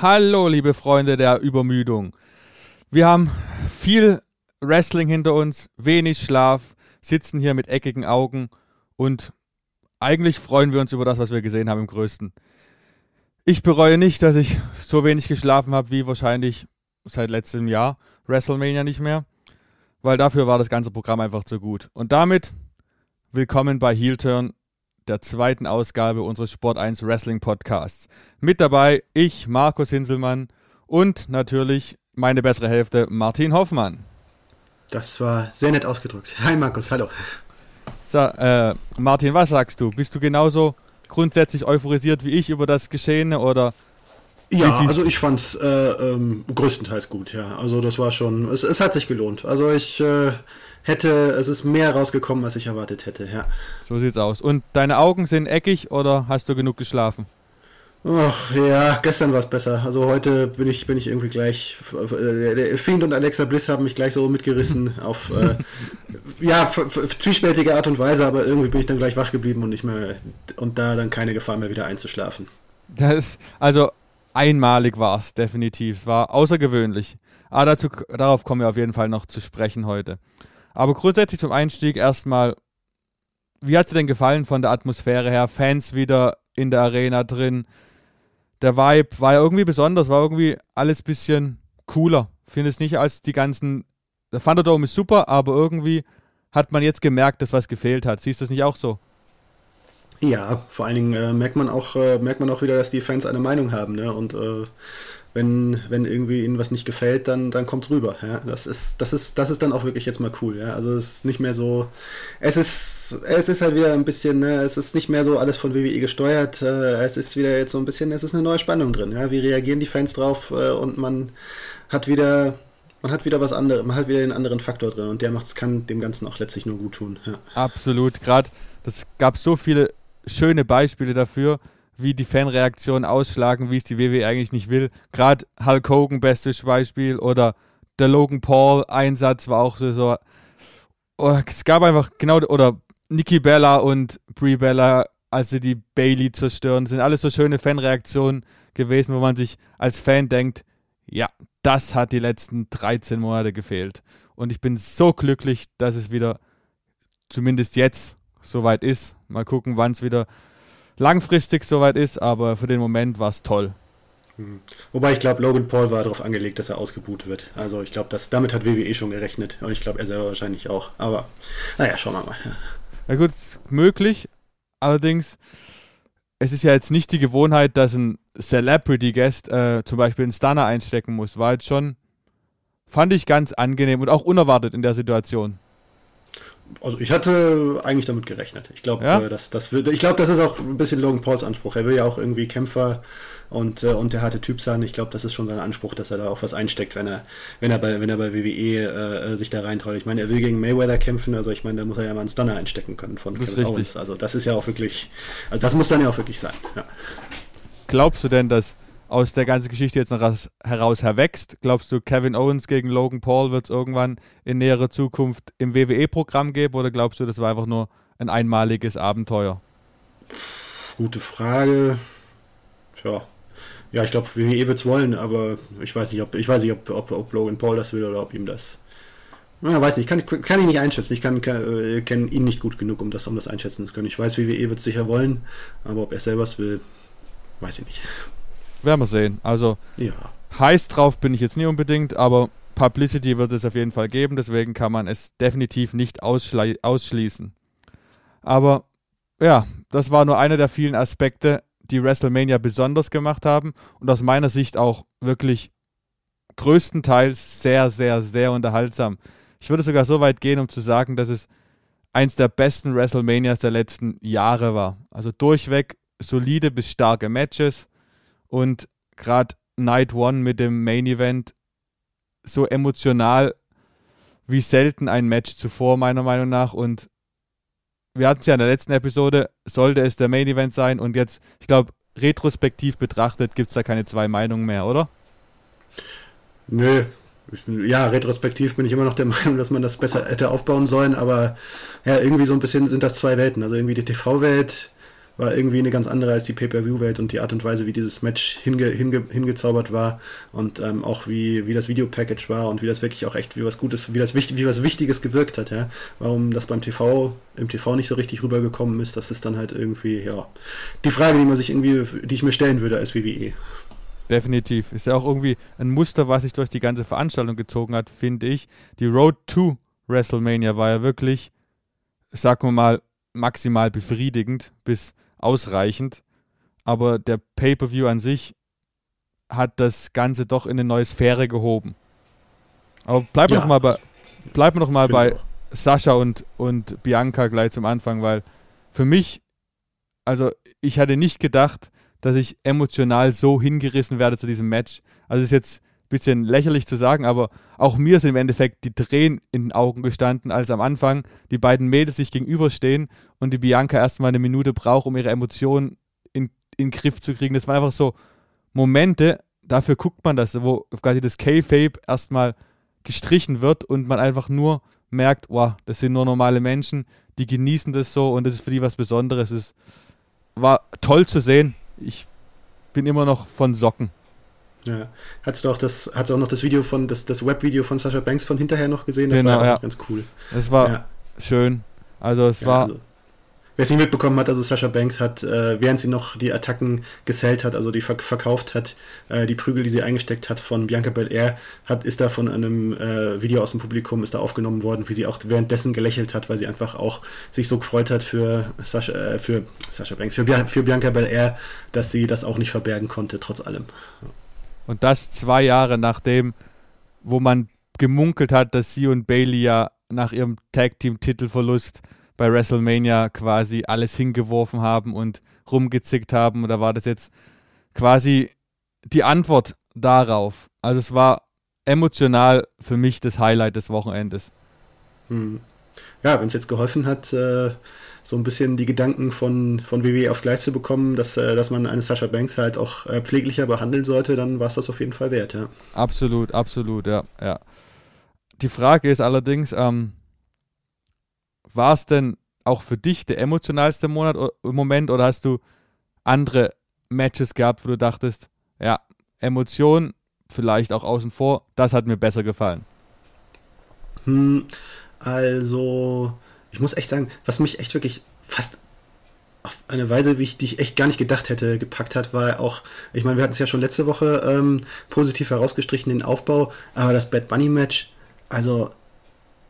Hallo, liebe Freunde der Übermüdung. Wir haben viel Wrestling hinter uns, wenig Schlaf, sitzen hier mit eckigen Augen und eigentlich freuen wir uns über das, was wir gesehen haben im Größten. Ich bereue nicht, dass ich so wenig geschlafen habe wie wahrscheinlich seit letztem Jahr WrestleMania nicht mehr, weil dafür war das ganze Programm einfach zu gut. Und damit willkommen bei Heel Turn, der zweiten Ausgabe unseres Sport 1 Wrestling Podcasts. Mit dabei ich, Markus Hinselmann und natürlich meine bessere Hälfte, Martin Hoffmann. Das war sehr nett ausgedrückt. Hi Markus, hallo. So, äh, Martin, was sagst du? Bist du genauso grundsätzlich euphorisiert wie ich über das Geschehene oder? Ja, also ich fand's äh, ähm, größtenteils gut, ja. Also das war schon, es, es hat sich gelohnt. Also ich äh, hätte, es ist mehr rausgekommen, als ich erwartet hätte, ja. So sieht's aus. Und deine Augen sind eckig oder hast du genug geschlafen? Ach ja, gestern war es besser. Also heute bin ich, bin ich irgendwie gleich. Äh, der Fiend und Alexa Bliss haben mich gleich so mitgerissen auf äh, ja, zwiespältige Art und Weise, aber irgendwie bin ich dann gleich wach geblieben und nicht mehr und da dann keine Gefahr mehr wieder einzuschlafen. Das also einmalig war es, definitiv. War außergewöhnlich. Aber dazu, darauf kommen wir auf jeden Fall noch zu sprechen heute. Aber grundsätzlich zum Einstieg erstmal, wie hat es dir denn gefallen von der Atmosphäre her? Fans wieder in der Arena drin der Vibe war ja irgendwie besonders, war irgendwie alles ein bisschen cooler. Finde es nicht als die ganzen. Der Thunderdome ist super, aber irgendwie hat man jetzt gemerkt, dass was gefehlt hat. Siehst du das nicht auch so? Ja, vor allen Dingen äh, merkt man auch äh, merkt man auch wieder, dass die Fans eine Meinung haben, ne? Und äh, wenn, wenn irgendwie ihnen was nicht gefällt, dann, dann kommt's rüber. Ja? Das ist, das ist, das ist dann auch wirklich jetzt mal cool, ja. Also es ist nicht mehr so. Es ist, es ist halt wieder ein bisschen, ne, es ist nicht mehr so alles von WWE gesteuert. Äh, es ist wieder jetzt so ein bisschen, es ist eine neue Spannung drin, ja. Wie reagieren die Fans drauf äh, und man hat wieder. Man hat wieder was anderes, man hat wieder einen anderen Faktor drin und der macht's, kann dem Ganzen auch letztlich nur gut tun. Ja. Absolut, gerade das gab so viele schöne Beispiele dafür wie die Fanreaktionen ausschlagen, wie es die WWE eigentlich nicht will. Gerade Hulk Hogan, bestes Beispiel, oder der Logan Paul-Einsatz war auch so, so oh, es gab einfach genau, oder Nikki Bella und Brie Bella, als sie die Bailey zerstören, sind alles so schöne Fanreaktionen gewesen, wo man sich als Fan denkt, ja, das hat die letzten 13 Monate gefehlt. Und ich bin so glücklich, dass es wieder zumindest jetzt soweit ist. Mal gucken, wann es wieder langfristig soweit ist, aber für den Moment war es toll. Hm. Wobei ich glaube, Logan Paul war darauf angelegt, dass er ausgebuht wird. Also ich glaube, damit hat WWE schon gerechnet und ich glaube, er selber wahrscheinlich auch. Aber naja, schauen wir mal. Ja gut, möglich. Allerdings, es ist ja jetzt nicht die Gewohnheit, dass ein Celebrity Guest äh, zum Beispiel einen Stunner einstecken muss. War jetzt schon, fand ich ganz angenehm und auch unerwartet in der Situation also ich hatte eigentlich damit gerechnet. Ich glaube, ja? äh, das, das, ich glaube, das ist auch ein bisschen Logan Pauls Anspruch. Er will ja auch irgendwie Kämpfer und, äh, und der harte Typ sein. Ich glaube, das ist schon sein Anspruch, dass er da auch was einsteckt, wenn er, wenn er bei, wenn er bei WWE äh, sich da reintraut. Ich meine, er will gegen Mayweather kämpfen, also ich meine, da muss er ja mal einen Stunner einstecken können von das Kevin Owens. Also das ist ja auch wirklich, also das muss dann ja auch wirklich sein. Ja. Glaubst du denn, dass aus der ganzen Geschichte jetzt noch heraus erwächst? Glaubst du, Kevin Owens gegen Logan Paul wird es irgendwann in näherer Zukunft im WWE-Programm geben oder glaubst du, das war einfach nur ein einmaliges Abenteuer? Gute Frage. Tja. Ja, ich glaube, WWE wird es wollen, aber ich weiß nicht, ob, ich weiß nicht ob, ob, ob, Logan Paul das will oder ob ihm das. Ja, weiß nicht, kann, kann ich nicht einschätzen. Ich kann, kann, äh, kenne ihn nicht gut genug, um das, um das einschätzen zu können. Ich weiß, WWE wird es sicher wollen, aber ob er selber es will, weiß ich nicht. Werden wir sehen. Also ja. heiß drauf bin ich jetzt nie unbedingt, aber Publicity wird es auf jeden Fall geben, deswegen kann man es definitiv nicht ausschließen. Aber ja, das war nur einer der vielen Aspekte, die WrestleMania besonders gemacht haben und aus meiner Sicht auch wirklich größtenteils sehr, sehr, sehr unterhaltsam. Ich würde sogar so weit gehen, um zu sagen, dass es eins der besten WrestleManias der letzten Jahre war. Also durchweg solide bis starke Matches, und gerade Night One mit dem Main Event so emotional wie selten ein Match zuvor, meiner Meinung nach. Und wir hatten es ja in der letzten Episode, sollte es der Main Event sein. Und jetzt, ich glaube, retrospektiv betrachtet, gibt es da keine zwei Meinungen mehr, oder? Nö. Ja, retrospektiv bin ich immer noch der Meinung, dass man das besser hätte aufbauen sollen, aber ja, irgendwie so ein bisschen sind das zwei Welten. Also irgendwie die TV-Welt war irgendwie eine ganz andere als die Pay-Per-View-Welt und die Art und Weise, wie dieses Match hinge, hinge, hingezaubert war und ähm, auch wie, wie das Videopackage war und wie das wirklich auch echt wie was Gutes, wie das wie was Wichtiges gewirkt hat, ja. Warum das beim TV, im TV nicht so richtig rübergekommen ist, das ist dann halt irgendwie, ja, die Frage, die man sich irgendwie, die ich mir stellen würde als WWE. Definitiv. Ist ja auch irgendwie ein Muster, was sich durch die ganze Veranstaltung gezogen hat, finde ich. Die Road to WrestleMania war ja wirklich, sagen wir mal, maximal befriedigend bis ausreichend. Aber der Pay-Per-View an sich hat das Ganze doch in eine neue Sphäre gehoben. Aber bleiben wir ja. noch mal bei, bleiben wir noch mal bei Sascha und, und Bianca gleich zum Anfang, weil für mich, also ich hatte nicht gedacht, dass ich emotional so hingerissen werde zu diesem Match. Also ist jetzt bisschen lächerlich zu sagen, aber auch mir sind im Endeffekt die Tränen in den Augen gestanden, als am Anfang die beiden Mädels sich gegenüberstehen und die Bianca erstmal eine Minute braucht, um ihre Emotionen in, in den Griff zu kriegen. Das waren einfach so Momente, dafür guckt man das, wo quasi das K-Fape erstmal gestrichen wird und man einfach nur merkt, wow, das sind nur normale Menschen, die genießen das so und das ist für die was Besonderes. Es war toll zu sehen ich bin immer noch von Socken. Ja. Hattest du auch das, hast du auch noch das Video von, das, das Webvideo von Sascha Banks von hinterher noch gesehen? Das genau, war ja. ganz cool. Das war ja. schön. Also es ja, war also, Wer es nicht mitbekommen hat, also Sascha Banks hat, äh, während sie noch die Attacken gesellt hat, also die verk verkauft hat, äh, die Prügel, die sie eingesteckt hat von Bianca Belair, hat, ist da von einem äh, Video aus dem Publikum, ist da aufgenommen worden, wie sie auch währenddessen gelächelt hat, weil sie einfach auch sich so gefreut hat für Sascha, äh, für Sascha Banks, für, für Bianca Belair, dass sie das auch nicht verbergen konnte, trotz allem. Und das zwei Jahre nachdem, wo man gemunkelt hat, dass sie und Bailey ja nach ihrem Tag-Team-Titelverlust bei WrestleMania quasi alles hingeworfen haben und rumgezickt haben. Und da war das jetzt quasi die Antwort darauf. Also es war emotional für mich das Highlight des Wochenendes. Hm. Ja, wenn es jetzt geholfen hat, äh, so ein bisschen die Gedanken von, von WWE aufs Gleis zu bekommen, dass, äh, dass man eine Sascha Banks halt auch äh, pfleglicher behandeln sollte, dann war es das auf jeden Fall wert, ja. Absolut, absolut, ja, ja. Die Frage ist allerdings, ähm, war es denn auch für dich der emotionalste Monat, Moment oder hast du andere Matches gehabt, wo du dachtest, ja, Emotionen, vielleicht auch außen vor, das hat mir besser gefallen? Hm, also, ich muss echt sagen, was mich echt wirklich fast auf eine Weise, wie ich, die ich echt gar nicht gedacht hätte, gepackt hat, war auch, ich meine, wir hatten es ja schon letzte Woche ähm, positiv herausgestrichen, den Aufbau, aber das Bad Bunny Match, also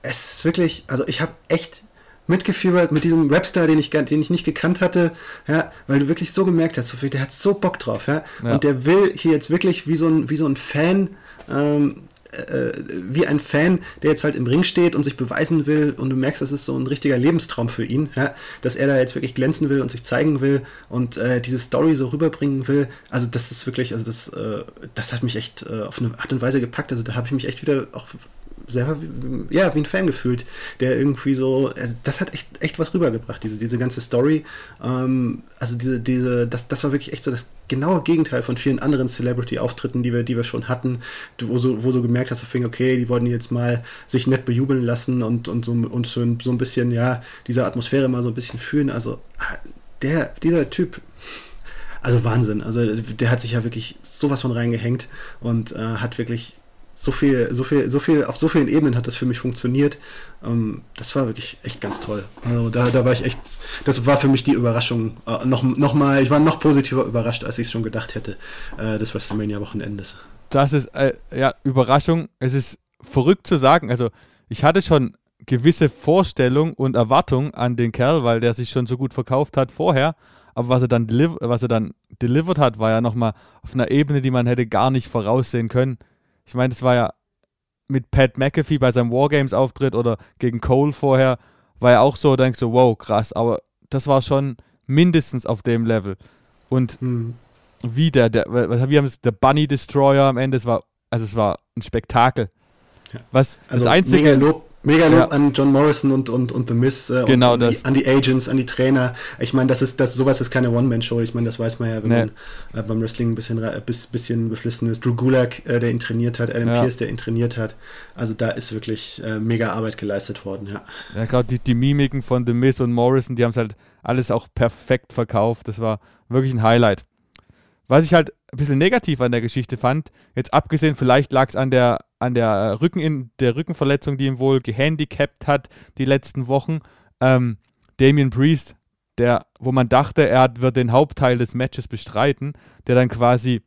es ist wirklich, also ich habe echt mitgefiebert mit diesem Rapstar, den ich, den ich nicht gekannt hatte, ja, weil du wirklich so gemerkt hast, der hat so Bock drauf, ja, ja. und der will hier jetzt wirklich wie so ein, wie so ein Fan, ähm, äh, wie ein Fan, der jetzt halt im Ring steht und sich beweisen will und du merkst, das ist so ein richtiger Lebenstraum für ihn, ja, dass er da jetzt wirklich glänzen will und sich zeigen will und äh, diese Story so rüberbringen will. Also das ist wirklich, also das, äh, das hat mich echt äh, auf eine Art und Weise gepackt. Also da habe ich mich echt wieder auch selber ja, wie ein Fan gefühlt, der irgendwie so, also das hat echt, echt was rübergebracht, diese, diese ganze Story. Ähm, also diese, diese, das, das war wirklich echt so das genaue Gegenteil von vielen anderen Celebrity-Auftritten, die wir, die wir schon hatten, wo so, wo so gemerkt hast, okay, die wollten jetzt mal sich nett bejubeln lassen und, und, so, und so, so ein bisschen, ja, diese Atmosphäre mal so ein bisschen fühlen. Also der, dieser Typ, also Wahnsinn. Also der hat sich ja wirklich sowas von reingehängt und äh, hat wirklich so viel, so viel, so viel, auf so vielen Ebenen hat das für mich funktioniert. Ähm, das war wirklich echt ganz toll. Also da, da war ich echt, das war für mich die Überraschung. Äh, noch, noch mal, ich war noch positiver überrascht, als ich es schon gedacht hätte, äh, des WrestleMania-Wochenendes. Das ist, äh, ja, Überraschung. Es ist verrückt zu sagen. Also, ich hatte schon gewisse Vorstellung und Erwartung an den Kerl, weil der sich schon so gut verkauft hat vorher. Aber was er dann, was er dann delivered hat, war ja nochmal auf einer Ebene, die man hätte gar nicht voraussehen können. Ich meine, es war ja mit Pat McAfee bei seinem Wargames-Auftritt oder gegen Cole vorher, war ja auch so, denkst du, wow, krass, aber das war schon mindestens auf dem Level. Und hm. wie der, der, wir haben es, der Bunny Destroyer am Ende, es war, also es war ein Spektakel. Ja. Was, also das einzige. Mega Lob, Mega Lob ja. an John Morrison und, und, und The Miz äh, genau und an, das. Die, an die Agents, an die Trainer. Ich meine, das ist das sowas ist keine One-Man-Show. Ich meine, das weiß man ja, wenn nee. man äh, beim Wrestling ein bisschen, äh, bis, bisschen beflissen ist. Drew Gulak, äh, der ihn trainiert hat, Adam ja. Pierce, der ihn trainiert hat. Also da ist wirklich äh, mega Arbeit geleistet worden, ja. Ja, gerade die, die Mimiken von The Miz und Morrison, die haben es halt alles auch perfekt verkauft. Das war wirklich ein Highlight. Was ich halt ein bisschen negativ an der Geschichte fand, jetzt abgesehen, vielleicht lag es an der, an der, Rücken in, der Rückenverletzung, die ihn wohl gehandicapt hat die letzten Wochen. Ähm, Damien Priest, der, wo man dachte, er wird den Hauptteil des Matches bestreiten, der dann quasi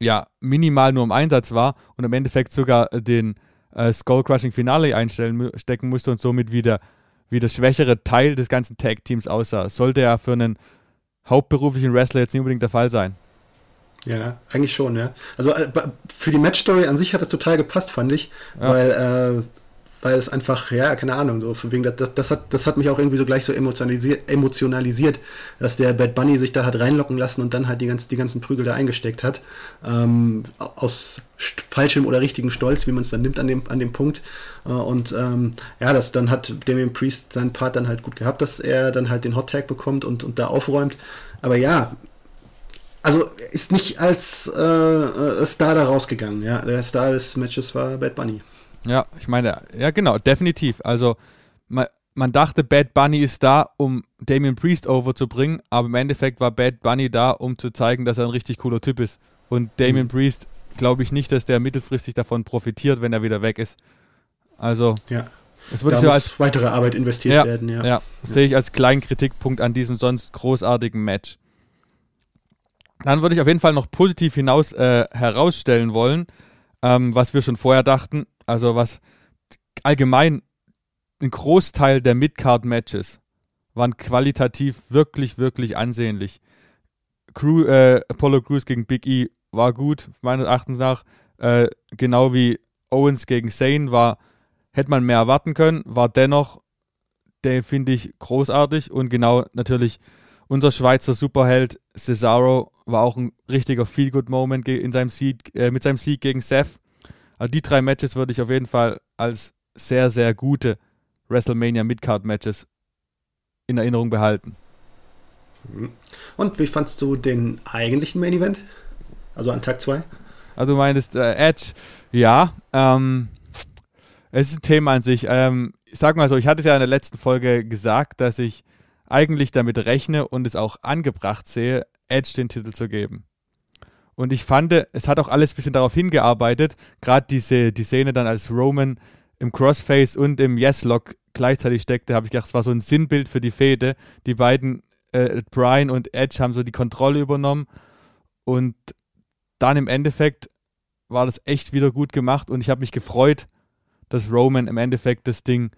ja, minimal nur im Einsatz war und im Endeffekt sogar den äh, Skull Crushing Finale einstellen stecken musste und somit wieder wie der schwächere Teil des ganzen Tag Teams aussah. Sollte ja für einen hauptberuflichen Wrestler jetzt nicht unbedingt der Fall sein. Ja, eigentlich schon, ja. Also äh, für die Matchstory an sich hat das total gepasst, fand ich, ja. weil, äh, weil es einfach, ja, keine Ahnung, so von wegen, das, das, hat, das hat mich auch irgendwie so gleich so emotionalisiert, emotionalisiert, dass der Bad Bunny sich da hat reinlocken lassen und dann halt die, ganz, die ganzen Prügel da eingesteckt hat. Ähm, aus falschem oder richtigen Stolz, wie man es dann nimmt an dem, an dem Punkt. Äh, und ähm, ja, das dann hat Damien Priest seinen Part dann halt gut gehabt, dass er dann halt den Hot Tag bekommt und, und da aufräumt. Aber ja, also ist nicht als äh, äh, Star da rausgegangen. Ja, der Star des Matches war Bad Bunny. Ja, ich meine, ja genau, definitiv. Also man, man dachte, Bad Bunny ist da, um Damien Priest overzubringen, aber im Endeffekt war Bad Bunny da, um zu zeigen, dass er ein richtig cooler Typ ist. Und Damien mhm. Priest glaube ich nicht, dass der mittelfristig davon profitiert, wenn er wieder weg ist. Also ja. es wird ja als weitere Arbeit investiert ja, werden. Ja, ja. sehe ich als kleinen Kritikpunkt an diesem sonst großartigen Match. Dann würde ich auf jeden Fall noch positiv hinaus äh, herausstellen wollen, ähm, was wir schon vorher dachten. Also was allgemein ein Großteil der Midcard-Matches waren qualitativ wirklich, wirklich ansehnlich. Crew, äh, Apollo Crews gegen Big E war gut, meines Erachtens nach. Äh, genau wie Owens gegen Zane war, hätte man mehr erwarten können, war dennoch, der finde ich großartig und genau natürlich unser Schweizer Superheld Cesaro war auch ein richtiger Feel-Good-Moment in seinem Sieg, äh, mit seinem Sieg gegen Seth. Also die drei Matches würde ich auf jeden Fall als sehr, sehr gute WrestleMania Midcard-Matches in Erinnerung behalten. Mhm. Und wie fandst du den eigentlichen Main Event? Also an Tag 2? Also du meintest äh, Edge, ja. Ähm, es ist ein Thema an sich. Ähm, ich sag mal so, ich hatte es ja in der letzten Folge gesagt, dass ich eigentlich damit rechne und es auch angebracht sehe, Edge den Titel zu geben. Und ich fand, es hat auch alles ein bisschen darauf hingearbeitet, gerade diese die Szene dann als Roman im Crossface und im Yes-Lock gleichzeitig steckte, habe ich gedacht, es war so ein Sinnbild für die Fehde. Die beiden, äh, Brian und Edge, haben so die Kontrolle übernommen und dann im Endeffekt war das echt wieder gut gemacht und ich habe mich gefreut, dass Roman im Endeffekt das Ding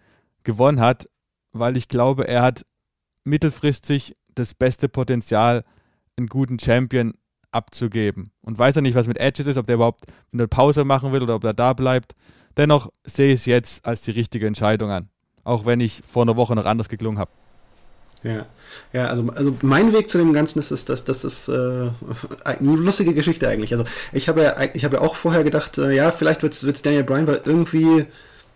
gewonnen hat, weil ich glaube, er hat mittelfristig das beste Potenzial, einen guten Champion abzugeben. Und weiß er nicht, was mit Edges ist, ob der überhaupt eine Pause machen will oder ob er da bleibt. Dennoch sehe ich es jetzt als die richtige Entscheidung an. Auch wenn ich vor einer Woche noch anders geklungen habe. Ja, ja, also, also mein Weg zu dem Ganzen ist, ist dass das ist äh, eine lustige Geschichte eigentlich. Also ich habe ja, ich habe ja auch vorher gedacht, äh, ja, vielleicht wird es Daniel Bryan, weil irgendwie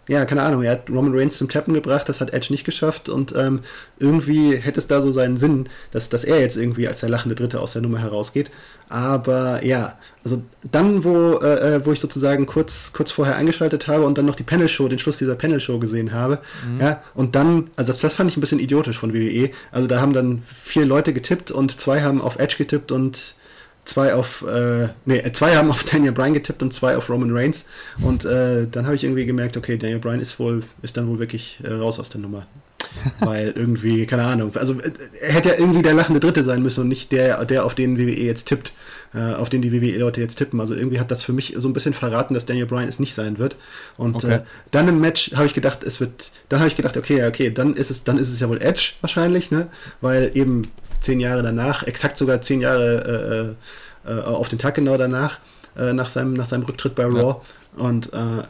ja, keine Ahnung, er hat Roman Reigns zum Tappen gebracht, das hat Edge nicht geschafft und ähm, irgendwie hätte es da so seinen Sinn, dass, dass er jetzt irgendwie als der lachende Dritte aus der Nummer herausgeht. Aber ja, also dann, wo, äh, äh, wo ich sozusagen kurz, kurz vorher eingeschaltet habe und dann noch die Panel-Show, den Schluss dieser Panel-Show gesehen habe, mhm. ja, und dann, also das, das fand ich ein bisschen idiotisch von WWE. Also da haben dann vier Leute getippt und zwei haben auf Edge getippt und zwei auf, äh, nee, zwei haben auf Daniel Bryan getippt und zwei auf Roman Reigns. Und äh, dann habe ich irgendwie gemerkt, okay, Daniel Bryan ist wohl, ist dann wohl wirklich äh, raus aus der Nummer. Weil irgendwie, keine Ahnung, also äh, er hätte ja irgendwie der lachende Dritte sein müssen und nicht der, der auf den WWE jetzt tippt, äh, auf den die WWE-Leute jetzt tippen. Also irgendwie hat das für mich so ein bisschen verraten, dass Daniel Bryan es nicht sein wird. Und okay. äh, dann im Match habe ich gedacht, es wird, dann habe ich gedacht, okay, okay, dann ist es, dann ist es ja wohl Edge wahrscheinlich, ne? Weil eben zehn Jahre danach, exakt sogar zehn Jahre äh, äh, auf den Tag genau danach, äh, nach, seinem, nach seinem Rücktritt bei Raw. Ja. Und äh,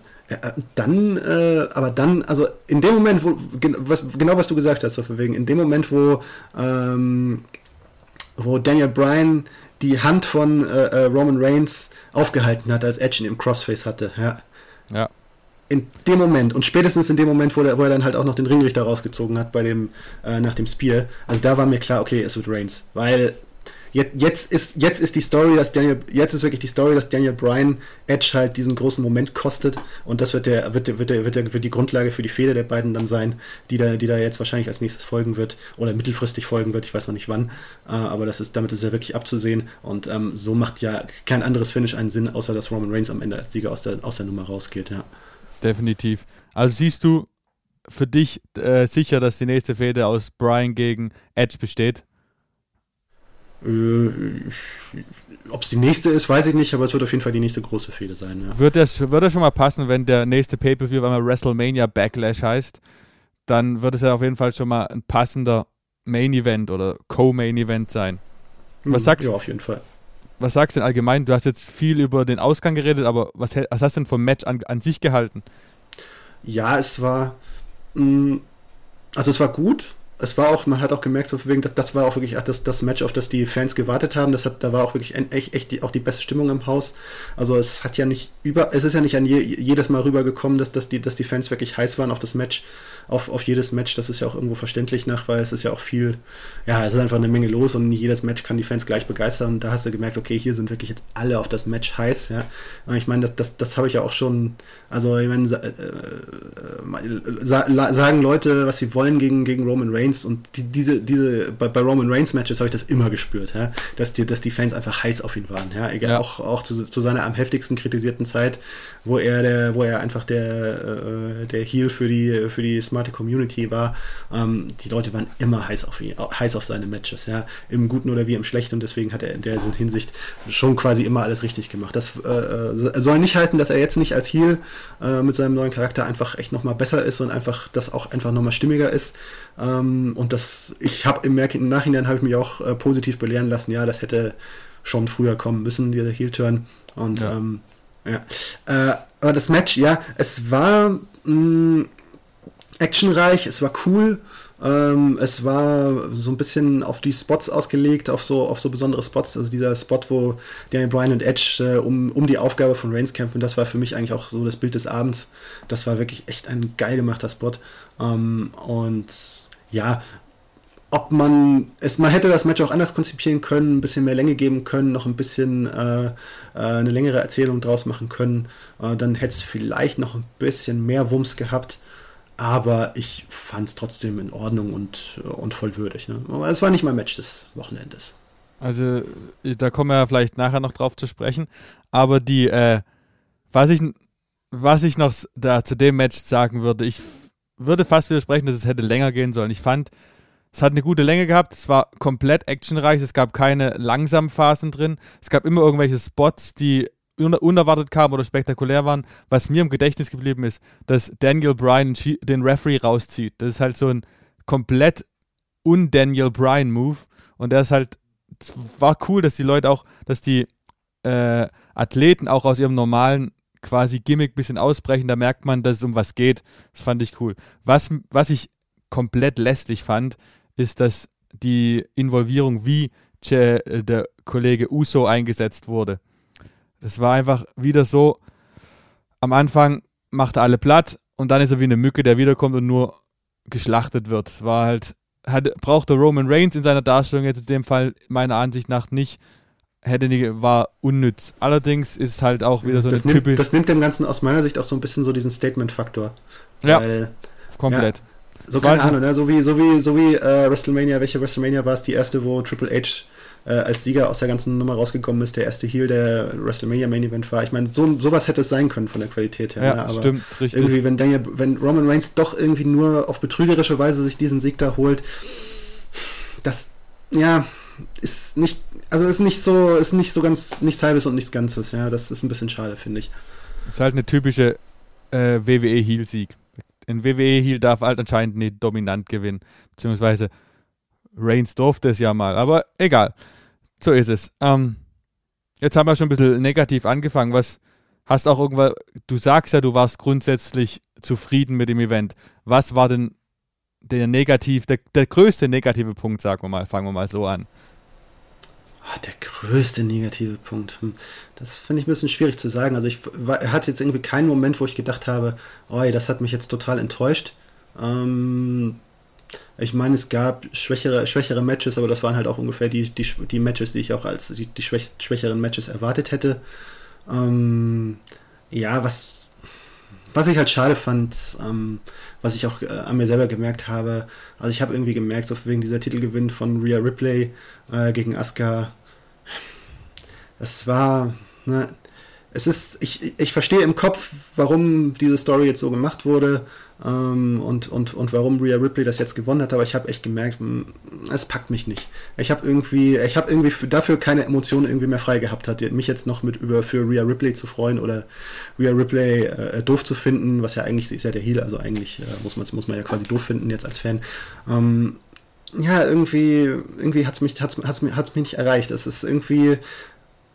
dann, äh, aber dann, also in dem Moment, wo, was, genau was du gesagt hast, so von wegen, in dem Moment, wo, ähm, wo Daniel Bryan die Hand von äh, Roman Reigns aufgehalten hat, als Edge ihn im Crossface hatte, ja. Ja in dem Moment und spätestens in dem Moment, wo, der, wo er dann halt auch noch den Ringrichter rausgezogen hat bei dem, äh, nach dem Spear, also da war mir klar, okay, es wird Reigns, weil jetzt, ist, jetzt ist die Story, dass Daniel, jetzt ist wirklich die Story, dass Daniel Bryan Edge halt diesen großen Moment kostet und das wird der, wird der, wird der, wird der, wird die Grundlage für die Fehde der beiden dann sein, die da, die da jetzt wahrscheinlich als nächstes folgen wird oder mittelfristig folgen wird, ich weiß noch nicht wann, äh, aber das ist, damit ist ja wirklich abzusehen und ähm, so macht ja kein anderes Finish einen Sinn, außer dass Roman Reigns am Ende als Sieger aus der, aus der Nummer rausgeht, ja. Definitiv. Also siehst du für dich äh, sicher, dass die nächste Fehde aus Bryan gegen Edge besteht? Äh, Ob es die nächste ist, weiß ich nicht, aber es wird auf jeden Fall die nächste große Fehde sein. Ja. Wird, das, wird das schon mal passen, wenn der nächste Pay-Per-View einmal WrestleMania Backlash heißt? Dann wird es ja auf jeden Fall schon mal ein passender Main-Event oder Co-Main-Event sein. Was hm, sagst du? Ja, auf jeden Fall. Was sagst du denn allgemein? Du hast jetzt viel über den Ausgang geredet, aber was, was hast du denn vom Match an, an sich gehalten? Ja, es war. Mh, mm, also, es war gut es war auch, man hat auch gemerkt, so wegen, das, das war auch wirklich das, das Match, auf das die Fans gewartet haben. Das hat, da war auch wirklich echt, echt die, auch die beste Stimmung im Haus. Also es hat ja nicht über, es ist ja nicht an je, jedes Mal rübergekommen, dass, dass, die, dass die Fans wirklich heiß waren auf das Match auf, auf jedes Match. Das ist ja auch irgendwo verständlich nach, weil es ist ja auch viel, ja, es ist einfach eine Menge los und nicht jedes Match kann die Fans gleich begeistern. Und da hast du gemerkt, okay, hier sind wirklich jetzt alle auf das Match heiß. Ja. Und ich meine, das, das, das habe ich ja auch schon, also ich meine, äh, äh, sagen Leute, was sie wollen gegen, gegen Roman Reigns und die, diese, diese, bei, bei Roman Reigns Matches habe ich das immer gespürt, ja, dass, die, dass die Fans einfach heiß auf ihn waren. Ja. Egal, ja. Auch, auch zu, zu seiner am heftigsten kritisierten Zeit, wo er der, wo er einfach der, äh, der Heel für die, für die smarte Community war, ähm, die Leute waren immer heiß auf ihn, heiß auf seine Matches, ja, im Guten oder wie im Schlechten und deswegen hat er in der Hinsicht schon quasi immer alles richtig gemacht. Das äh, äh, soll nicht heißen, dass er jetzt nicht als Heel äh, mit seinem neuen Charakter einfach echt nochmal besser ist und einfach das auch einfach nochmal stimmiger ist. Ähm, und das, ich habe im, im, Nachhinein habe ich mich auch äh, positiv belehren lassen, ja, das hätte schon früher kommen müssen, dieser Heel-Turn. Und ja. Ähm, ja. Äh, aber das Match, ja, es war mh, mm, actionreich, es war cool. Ähm, es war so ein bisschen auf die Spots ausgelegt, auf so, auf so besondere Spots. Also dieser Spot, wo Daniel Bryan und Edge äh, um, um die Aufgabe von Reigns kämpfen, das war für mich eigentlich auch so das Bild des Abends. Das war wirklich echt ein geil gemachter Spot. Ähm, und ja, ob man es, man hätte das Match auch anders konzipieren können, ein bisschen mehr Länge geben können, noch ein bisschen äh, äh, eine längere Erzählung draus machen können, äh, dann hätte es vielleicht noch ein bisschen mehr Wumms gehabt aber ich fand es trotzdem in Ordnung und, und voll würdig. Ne? Aber es war nicht mein Match des Wochenendes. Also, da kommen wir ja vielleicht nachher noch drauf zu sprechen. Aber die, äh, was ich, was ich noch da zu dem Match sagen würde, ich würde fast widersprechen, dass es hätte länger gehen sollen. Ich fand, es hat eine gute Länge gehabt, es war komplett actionreich, es gab keine langsamen Phasen drin, es gab immer irgendwelche Spots, die unerwartet kamen oder spektakulär waren, was mir im Gedächtnis geblieben ist, dass Daniel Bryan den Referee rauszieht. Das ist halt so ein komplett un-Daniel Bryan-Move. Und der ist halt, war cool, dass die Leute auch, dass die äh, Athleten auch aus ihrem normalen quasi Gimmick ein bisschen ausbrechen. Da merkt man, dass es um was geht. Das fand ich cool. Was, was ich komplett lästig fand, ist, dass die Involvierung, wie der Kollege Uso eingesetzt wurde. Das war einfach wieder so, am Anfang macht er alle platt und dann ist er wie eine Mücke, der wiederkommt und nur geschlachtet wird. Es war halt, hat, brauchte Roman Reigns in seiner Darstellung jetzt in dem Fall meiner Ansicht nach nicht. Hätte nie, war unnütz. Allerdings ist halt auch wieder so das eine Das nimmt dem Ganzen aus meiner Sicht auch so ein bisschen so diesen Statement-Faktor. Ja, komplett. Ja, so keine Ahnung, ne? so wie, so wie, so wie äh, WrestleMania, welche WrestleMania war es die erste, wo Triple H äh, als Sieger aus der ganzen Nummer rausgekommen ist, der erste Heel der WrestleMania Main Event war. Ich meine, so, sowas hätte es sein können von der Qualität her. Ja, ne? aber stimmt, richtig. Irgendwie, wenn, Daniel, wenn Roman Reigns doch irgendwie nur auf betrügerische Weise sich diesen Sieg da holt, das, ja, ist nicht, also ist nicht so, ist nicht so ganz, nichts halbes und nichts Ganzes, ja, das ist ein bisschen schade, finde ich. Ist halt eine typische äh, WWE-Heel-Sieg. Ein WWE-Heel darf halt anscheinend nicht dominant gewinnen, beziehungsweise Reigns durfte es ja mal, aber egal. So ist es. Ähm, jetzt haben wir schon ein bisschen negativ angefangen. Was hast auch irgendwas, du sagst ja, du warst grundsätzlich zufrieden mit dem Event. Was war denn der negativ, der, der größte negative Punkt, sagen wir mal, fangen wir mal so an. Oh, der größte negative Punkt. Hm. Das finde ich ein bisschen schwierig zu sagen. Also ich hatte jetzt irgendwie keinen Moment, wo ich gedacht habe, oh, das hat mich jetzt total enttäuscht. Ähm, ich meine, es gab schwächere, schwächere Matches, aber das waren halt auch ungefähr die, die, die Matches, die ich auch als die, die schwächeren Matches erwartet hätte. Ähm, ja, was, was ich halt schade fand, ähm, was ich auch äh, an mir selber gemerkt habe, also ich habe irgendwie gemerkt, so wegen dieser Titelgewinn von Rhea Ripley äh, gegen Asuka, es war, ne, es ist, ich, ich verstehe im Kopf, warum diese Story jetzt so gemacht wurde und, und, und warum Rhea Ripley das jetzt gewonnen hat, aber ich habe echt gemerkt, hm, es packt mich nicht. Ich habe irgendwie, ich habe irgendwie dafür keine Emotionen irgendwie mehr frei gehabt, hat mich jetzt noch mit über für Rhea Ripley zu freuen oder Rhea Ripley äh, doof zu finden, was ja eigentlich ist ja der Heal, also eigentlich äh, muss man muss man ja quasi doof finden jetzt als Fan. Ähm, ja, irgendwie, irgendwie hat es mich, hat's, hat's, hat's mich nicht erreicht. Es ist irgendwie,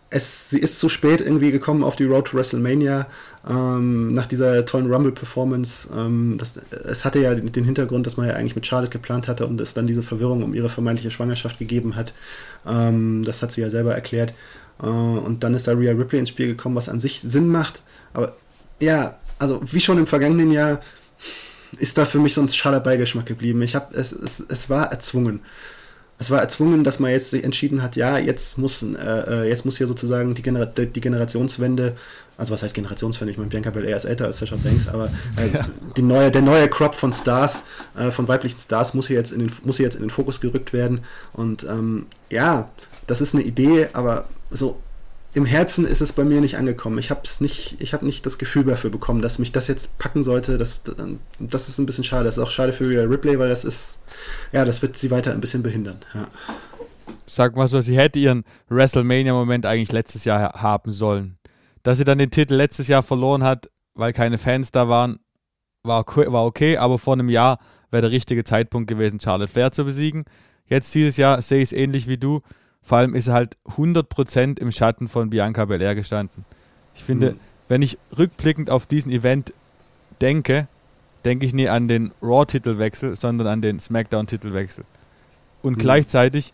es, sie ist zu spät irgendwie gekommen auf die Road to WrestleMania ähm, nach dieser tollen Rumble-Performance. Ähm, es hatte ja den Hintergrund, dass man ja eigentlich mit Charlotte geplant hatte und es dann diese Verwirrung um ihre vermeintliche Schwangerschaft gegeben hat. Ähm, das hat sie ja selber erklärt. Äh, und dann ist da Rhea Ripley ins Spiel gekommen, was an sich Sinn macht. Aber ja, also wie schon im vergangenen Jahr ist da für mich so ein schaler Beigeschmack geblieben. Ich habe es, es, es war erzwungen es war erzwungen, dass man jetzt sich entschieden hat, ja, jetzt muss, äh, äh, jetzt muss hier sozusagen die, Genera die Generationswende, also was heißt Generationswende? Ich meine, Bianca Belair ist älter als Sasha Banks, aber äh, ja. die neue, der neue Crop von Stars, äh, von weiblichen Stars muss hier jetzt in den, muss hier jetzt in den Fokus gerückt werden. Und ähm, ja, das ist eine Idee, aber so im Herzen ist es bei mir nicht angekommen. Ich habe nicht, ich habe nicht das Gefühl dafür bekommen, dass mich das jetzt packen sollte. Das, das ist ein bisschen schade. Das ist auch schade für Rhea Ripley, weil das ist, ja, das wird sie weiter ein bisschen behindern. Ja. Sag mal so, sie hätte ihren WrestleMania-Moment eigentlich letztes Jahr haben sollen. Dass sie dann den Titel letztes Jahr verloren hat, weil keine Fans da waren, war, war okay, aber vor einem Jahr wäre der richtige Zeitpunkt gewesen, Charlotte Flair zu besiegen. Jetzt dieses Jahr sehe ich es ähnlich wie du vor allem ist er halt 100% im Schatten von Bianca Belair gestanden. Ich finde, mhm. wenn ich rückblickend auf diesen Event denke, denke ich nie an den Raw-Titelwechsel, sondern an den SmackDown-Titelwechsel. Und mhm. gleichzeitig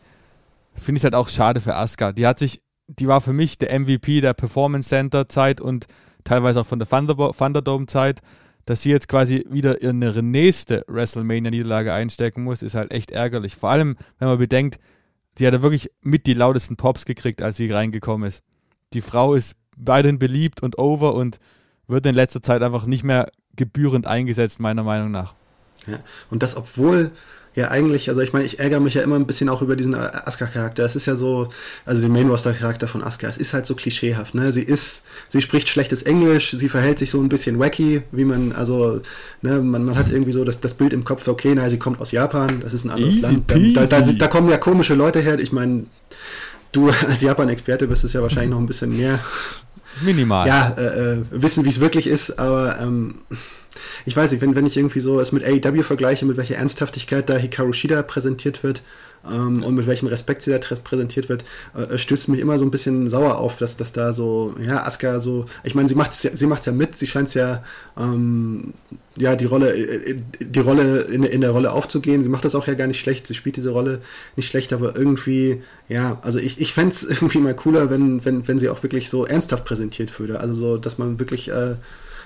finde ich es halt auch schade für Asuka. Die hat sich, die war für mich der MVP der Performance Center Zeit und teilweise auch von der Thunderdome Zeit. Dass sie jetzt quasi wieder ihre nächste WrestleMania-Niederlage einstecken muss, ist halt echt ärgerlich. Vor allem, wenn man bedenkt, sie hat ja wirklich mit die lautesten Pops gekriegt, als sie reingekommen ist. Die Frau ist weiterhin beliebt und over und wird in letzter Zeit einfach nicht mehr gebührend eingesetzt, meiner Meinung nach. Ja, und das, obwohl ja eigentlich, also ich meine, ich ärgere mich ja immer ein bisschen auch über diesen Asuka-Charakter. Es ist ja so, also den Main-Roster-Charakter von Asuka, es ist halt so klischeehaft, ne? Sie ist, sie spricht schlechtes Englisch, sie verhält sich so ein bisschen wacky, wie man, also, ne, man, man hat irgendwie so das, das Bild im Kopf, okay, na, sie kommt aus Japan, das ist ein anderes Easy Land. Da, da, da, da kommen ja komische Leute her, ich meine, du als Japan-Experte bist es ja wahrscheinlich noch ein bisschen mehr. Minimal. Ja, äh, äh wissen, wie es wirklich ist, aber ähm, ich weiß nicht, wenn, wenn ich irgendwie so es mit AEW vergleiche, mit welcher Ernsthaftigkeit da Hikaru Shida präsentiert wird ähm, und mit welchem Respekt sie da präsentiert wird, äh, stößt mich immer so ein bisschen sauer auf, dass, dass da so, ja, Asuka so, ich meine, sie macht es ja, ja mit, sie scheint es ja, ähm, ja, die Rolle, äh, die Rolle in, in der Rolle aufzugehen. Sie macht das auch ja gar nicht schlecht, sie spielt diese Rolle nicht schlecht, aber irgendwie, ja, also ich, ich fände es irgendwie mal cooler, wenn, wenn, wenn sie auch wirklich so ernsthaft präsentiert würde. Also so, dass man wirklich äh,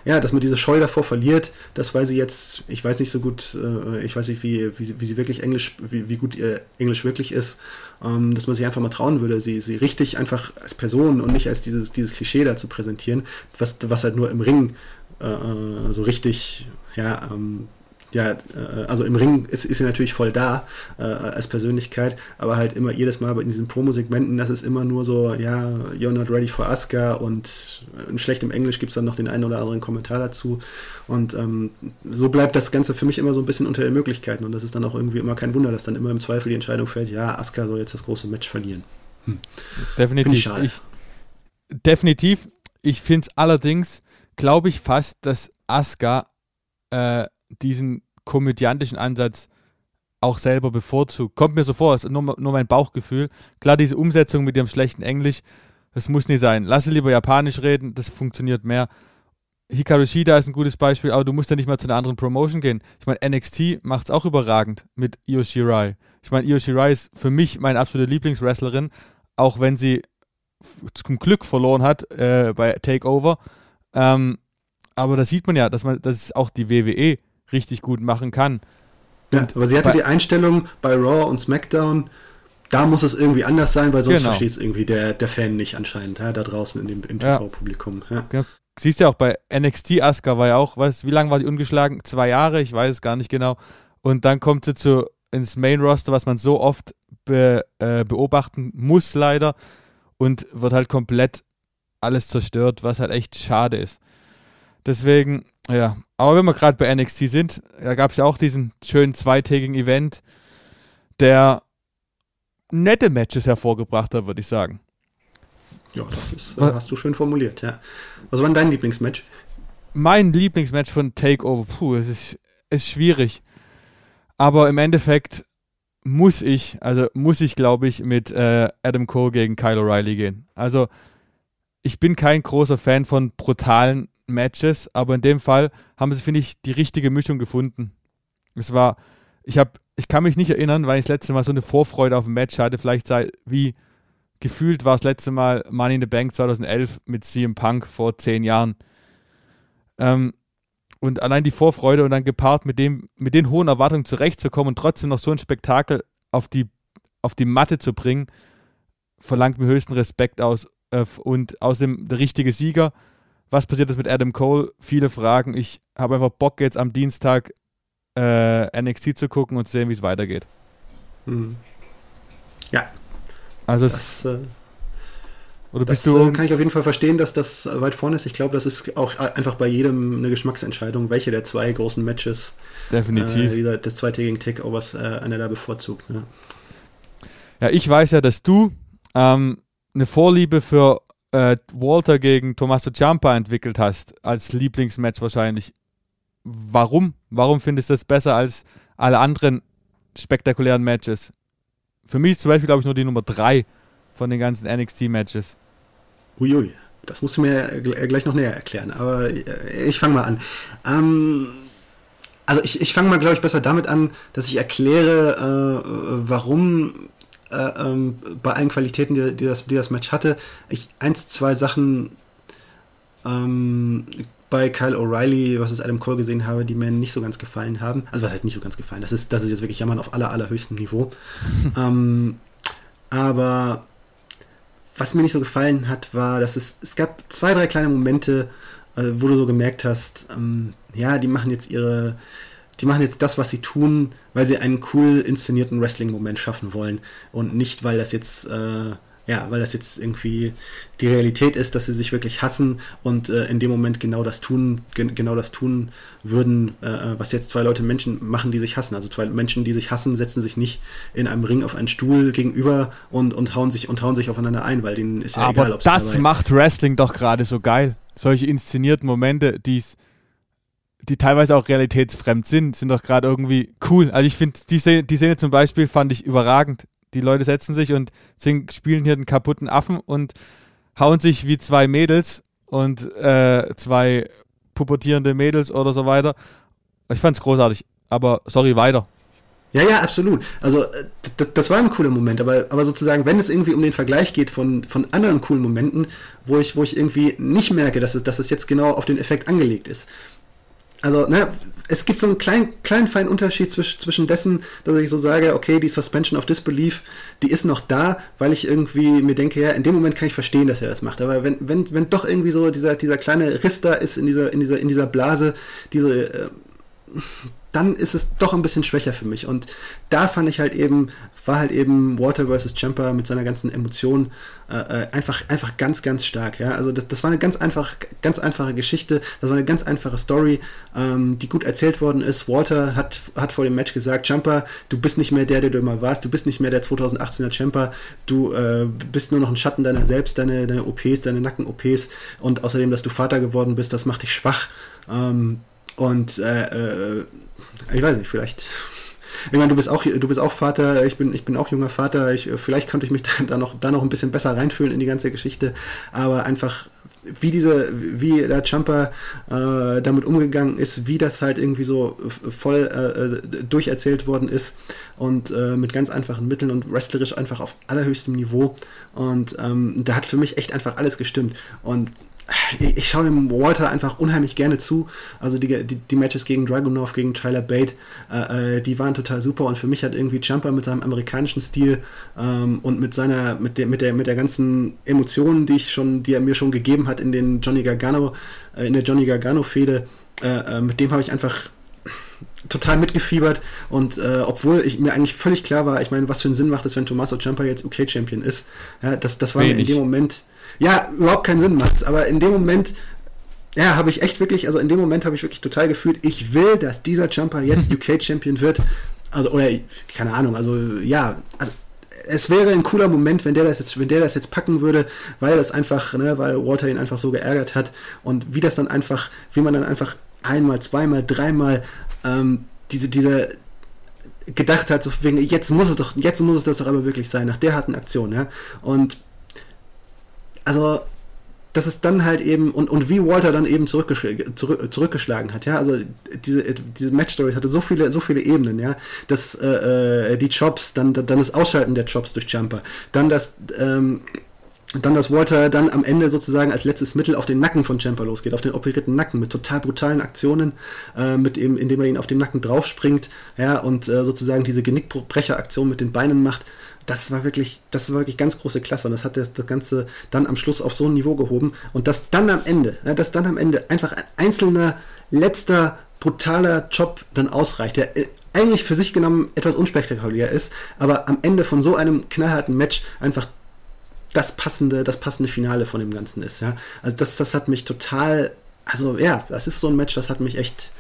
ja, dass man diese Scheu davor verliert, dass weil sie jetzt, ich weiß nicht so gut, äh, ich weiß nicht, wie, wie, wie sie wirklich Englisch, wie, wie gut ihr Englisch wirklich ist, ähm, dass man sich einfach mal trauen würde, sie, sie richtig einfach als Person und nicht als dieses, dieses Klischee da zu präsentieren, was, was halt nur im Ring äh, äh so richtig, ja, ähm, ja, äh, also im Ring ist, ist sie natürlich voll da äh, als Persönlichkeit, aber halt immer jedes Mal in diesen Promo-Segmenten, das ist immer nur so, ja, you're not ready for Asuka und in schlechtem Englisch gibt es dann noch den einen oder anderen Kommentar dazu und ähm, so bleibt das Ganze für mich immer so ein bisschen unter den Möglichkeiten und das ist dann auch irgendwie immer kein Wunder, dass dann immer im Zweifel die Entscheidung fällt, ja, Asuka soll jetzt das große Match verlieren. Hm. Definitiv. Ich, definitiv. Ich finde es allerdings, glaube ich fast, dass Asuka äh, diesen komödiantischen Ansatz auch selber bevorzugt. Kommt mir so vor, ist nur, nur mein Bauchgefühl. Klar, diese Umsetzung mit dem schlechten Englisch, das muss nicht sein. Lass sie lieber Japanisch reden, das funktioniert mehr. Hikaru Shida ist ein gutes Beispiel, aber du musst ja nicht mal zu einer anderen Promotion gehen. Ich meine, NXT macht es auch überragend mit Io Shirai. Ich meine, Io Shirai ist für mich meine absolute Lieblingswrestlerin, auch wenn sie zum Glück verloren hat äh, bei Takeover. Ähm, aber da sieht man ja, dass man, dass auch die WWE richtig gut machen kann. Ja, aber sie hatte die Einstellung bei Raw und SmackDown, da muss es irgendwie anders sein, weil sonst genau. versteht es irgendwie der, der Fan nicht anscheinend, ja, da draußen in dem, im TV-Publikum. Ja. Genau. Siehst ja auch bei NXT, Asuka war ja auch, weißt wie lange war die ungeschlagen? Zwei Jahre, ich weiß es gar nicht genau. Und dann kommt sie zu, ins Main-Roster, was man so oft be, äh, beobachten muss, leider. Und wird halt komplett alles zerstört, was halt echt schade ist. Deswegen, ja. Aber wenn wir gerade bei NXT sind, da gab es ja auch diesen schönen zweitägigen Event, der nette Matches hervorgebracht hat, würde ich sagen. Ja, das ist, äh, hast du schön formuliert, ja. Was war denn dein Lieblingsmatch? Mein Lieblingsmatch von Takeover, puh, es ist, ist schwierig. Aber im Endeffekt muss ich, also muss ich, glaube ich, mit äh, Adam Cole gegen Kyle O'Reilly gehen. Also ich bin kein großer Fan von brutalen Matches, aber in dem Fall haben sie, finde ich, die richtige Mischung gefunden. Es war, ich habe, ich kann mich nicht erinnern, weil ich das letzte Mal so eine Vorfreude auf ein Match hatte, vielleicht sei, wie gefühlt war das letzte Mal Money in the Bank 2011 mit CM Punk vor zehn Jahren. Ähm, und allein die Vorfreude und dann gepaart mit dem, mit den hohen Erwartungen zurechtzukommen und trotzdem noch so ein Spektakel auf die, auf die Matte zu bringen, verlangt mir höchsten Respekt aus. Äh, und außerdem der richtige Sieger. Was passiert ist mit Adam Cole? Viele Fragen. Ich habe einfach Bock, jetzt am Dienstag äh, NXT zu gucken und zu sehen, wie es weitergeht. Mhm. Ja. Also das, äh, oder das bist du, äh, kann ich auf jeden Fall verstehen, dass das weit vorne ist. Ich glaube, das ist auch einfach bei jedem eine Geschmacksentscheidung, welche der zwei großen Matches definitiv äh, des zweitägigen Takeovers äh, einer da bevorzugt. Ne? Ja, ich weiß ja, dass du ähm, eine Vorliebe für äh, Walter gegen Tommaso Ciampa entwickelt hast, als Lieblingsmatch wahrscheinlich. Warum? Warum findest du das besser als alle anderen spektakulären Matches? Für mich ist zum Beispiel, glaube ich, nur die Nummer 3 von den ganzen NXT-Matches. Uiui, das musst du mir äh, gleich noch näher erklären, aber äh, ich fange mal an. Ähm, also ich, ich fange mal, glaube ich, besser damit an, dass ich erkläre, äh, warum äh, ähm, bei allen Qualitäten, die, die, das, die das Match hatte, ich eins, zwei Sachen ähm, bei Kyle O'Reilly, was ich Adam Cole gesehen habe, die mir nicht so ganz gefallen haben. Also was heißt nicht so ganz gefallen? Das ist, das ist jetzt wirklich Jammern auf aller, allerhöchstem Niveau. ähm, aber was mir nicht so gefallen hat, war, dass es, es gab zwei, drei kleine Momente, äh, wo du so gemerkt hast, ähm, ja, die machen jetzt ihre, die machen jetzt das, was sie tun, weil sie einen cool inszenierten Wrestling-Moment schaffen wollen und nicht, weil das jetzt äh, ja, weil das jetzt irgendwie die Realität ist, dass sie sich wirklich hassen und äh, in dem Moment genau das tun, gen genau das tun würden, äh, was jetzt zwei Leute Menschen machen, die sich hassen. Also zwei Menschen, die sich hassen, setzen sich nicht in einem Ring auf einen Stuhl gegenüber und, und hauen sich und hauen sich aufeinander ein, weil denen ist ja Aber egal, ob das macht Wrestling doch gerade so geil. Solche inszenierten Momente, die's die teilweise auch realitätsfremd sind, sind doch gerade irgendwie cool. Also ich finde, die, die Szene zum Beispiel fand ich überragend die Leute setzen sich und singen, spielen hier einen kaputten Affen und hauen sich wie zwei Mädels und äh, zwei pubertierende Mädels oder so weiter. Ich fand es großartig, aber sorry, weiter. Ja, ja, absolut. Also äh, das war ein cooler Moment, aber, aber sozusagen, wenn es irgendwie um den Vergleich geht von, von anderen coolen Momenten, wo ich, wo ich irgendwie nicht merke, dass es, dass es jetzt genau auf den Effekt angelegt ist. Also, ne, es gibt so einen kleinen, kleinen feinen Unterschied zwischen, zwischen dessen, dass ich so sage, okay, die Suspension of Disbelief, die ist noch da, weil ich irgendwie mir denke, ja, in dem Moment kann ich verstehen, dass er das macht. Aber wenn, wenn, wenn doch irgendwie so dieser, dieser kleine Riss da ist in dieser, in dieser, in dieser Blase, diese, äh, dann ist es doch ein bisschen schwächer für mich. Und da fand ich halt eben, war halt eben Walter vs. Champa mit seiner ganzen Emotion äh, äh, einfach, einfach ganz, ganz stark. Ja? Also das, das war eine ganz, einfach, ganz einfache Geschichte, das war eine ganz einfache Story, ähm, die gut erzählt worden ist. Walter hat, hat vor dem Match gesagt, Champa, du bist nicht mehr der, der du immer warst, du bist nicht mehr der 2018er Champa, du äh, bist nur noch ein Schatten deiner selbst, deine, deine OPs, deine Nacken-OPs und außerdem, dass du Vater geworden bist, das macht dich schwach. Ähm, und äh, äh, ich weiß nicht, vielleicht ich meine, du bist auch, du bist auch Vater, ich bin, ich bin auch junger Vater, ich, vielleicht konnte ich mich da, da noch, da noch ein bisschen besser reinfühlen in die ganze Geschichte, aber einfach, wie diese, wie der Jumper äh, damit umgegangen ist, wie das halt irgendwie so voll äh, durcherzählt worden ist und äh, mit ganz einfachen Mitteln und wrestlerisch einfach auf allerhöchstem Niveau. Und ähm, da hat für mich echt einfach alles gestimmt. Und ich, ich schaue dem Walter einfach unheimlich gerne zu. Also die, die, die Matches gegen Dragunov, gegen Tyler Bate, äh, äh, die waren total super und für mich hat irgendwie Jumper mit seinem amerikanischen Stil ähm, und mit seiner, mit der, mit der, mit der ganzen Emotionen, die ich schon, die er mir schon gegeben hat in den Johnny Gargano, äh, in der Johnny Gargano-Fehde, äh, äh mit dem habe ich einfach total mitgefiebert und äh, obwohl ich mir eigentlich völlig klar war, ich meine, was für einen Sinn macht es, wenn Tommaso Ciampa jetzt UK-Champion ist, ja, das, das war Wenig. mir in dem Moment, ja, überhaupt keinen Sinn macht aber in dem Moment, ja, habe ich echt wirklich, also in dem Moment habe ich wirklich total gefühlt, ich will, dass dieser Jumper jetzt UK-Champion wird, also, oder, keine Ahnung, also, ja, also, es wäre ein cooler Moment, wenn der das jetzt, wenn der das jetzt packen würde, weil das einfach, ne, weil Walter ihn einfach so geärgert hat und wie das dann einfach, wie man dann einfach einmal, zweimal, dreimal ähm, diese, diese gedacht hat, so wegen, jetzt muss es doch, jetzt muss es das doch aber wirklich sein, nach der harten Aktion, ja. Und also das ist dann halt eben, und, und wie Walter dann eben zurückgeschlagen, zurück, zurückgeschlagen hat, ja, also diese, diese Match-Story hatte so viele, so viele Ebenen, ja, das, äh, äh die Chops, dann, dann das Ausschalten der Chops durch Jumper, dann das, ähm, dann, dass Walter dann am Ende sozusagen als letztes Mittel auf den Nacken von Champa losgeht, auf den operierten Nacken mit total brutalen Aktionen, äh, mit eben, indem er ihn auf den Nacken draufspringt, ja, und äh, sozusagen diese Genickbrecheraktion mit den Beinen macht. Das war wirklich, das war wirklich ganz große Klasse und das hat das, das Ganze dann am Schluss auf so ein Niveau gehoben und dass dann am Ende, ja, dass dann am Ende einfach ein einzelner letzter brutaler Job dann ausreicht, der äh, eigentlich für sich genommen etwas unspektakulär ist, aber am Ende von so einem knallharten Match einfach das passende, das passende Finale von dem Ganzen ist, ja. Also das, das hat mich total, also ja, das ist so ein Match, das hat mich echt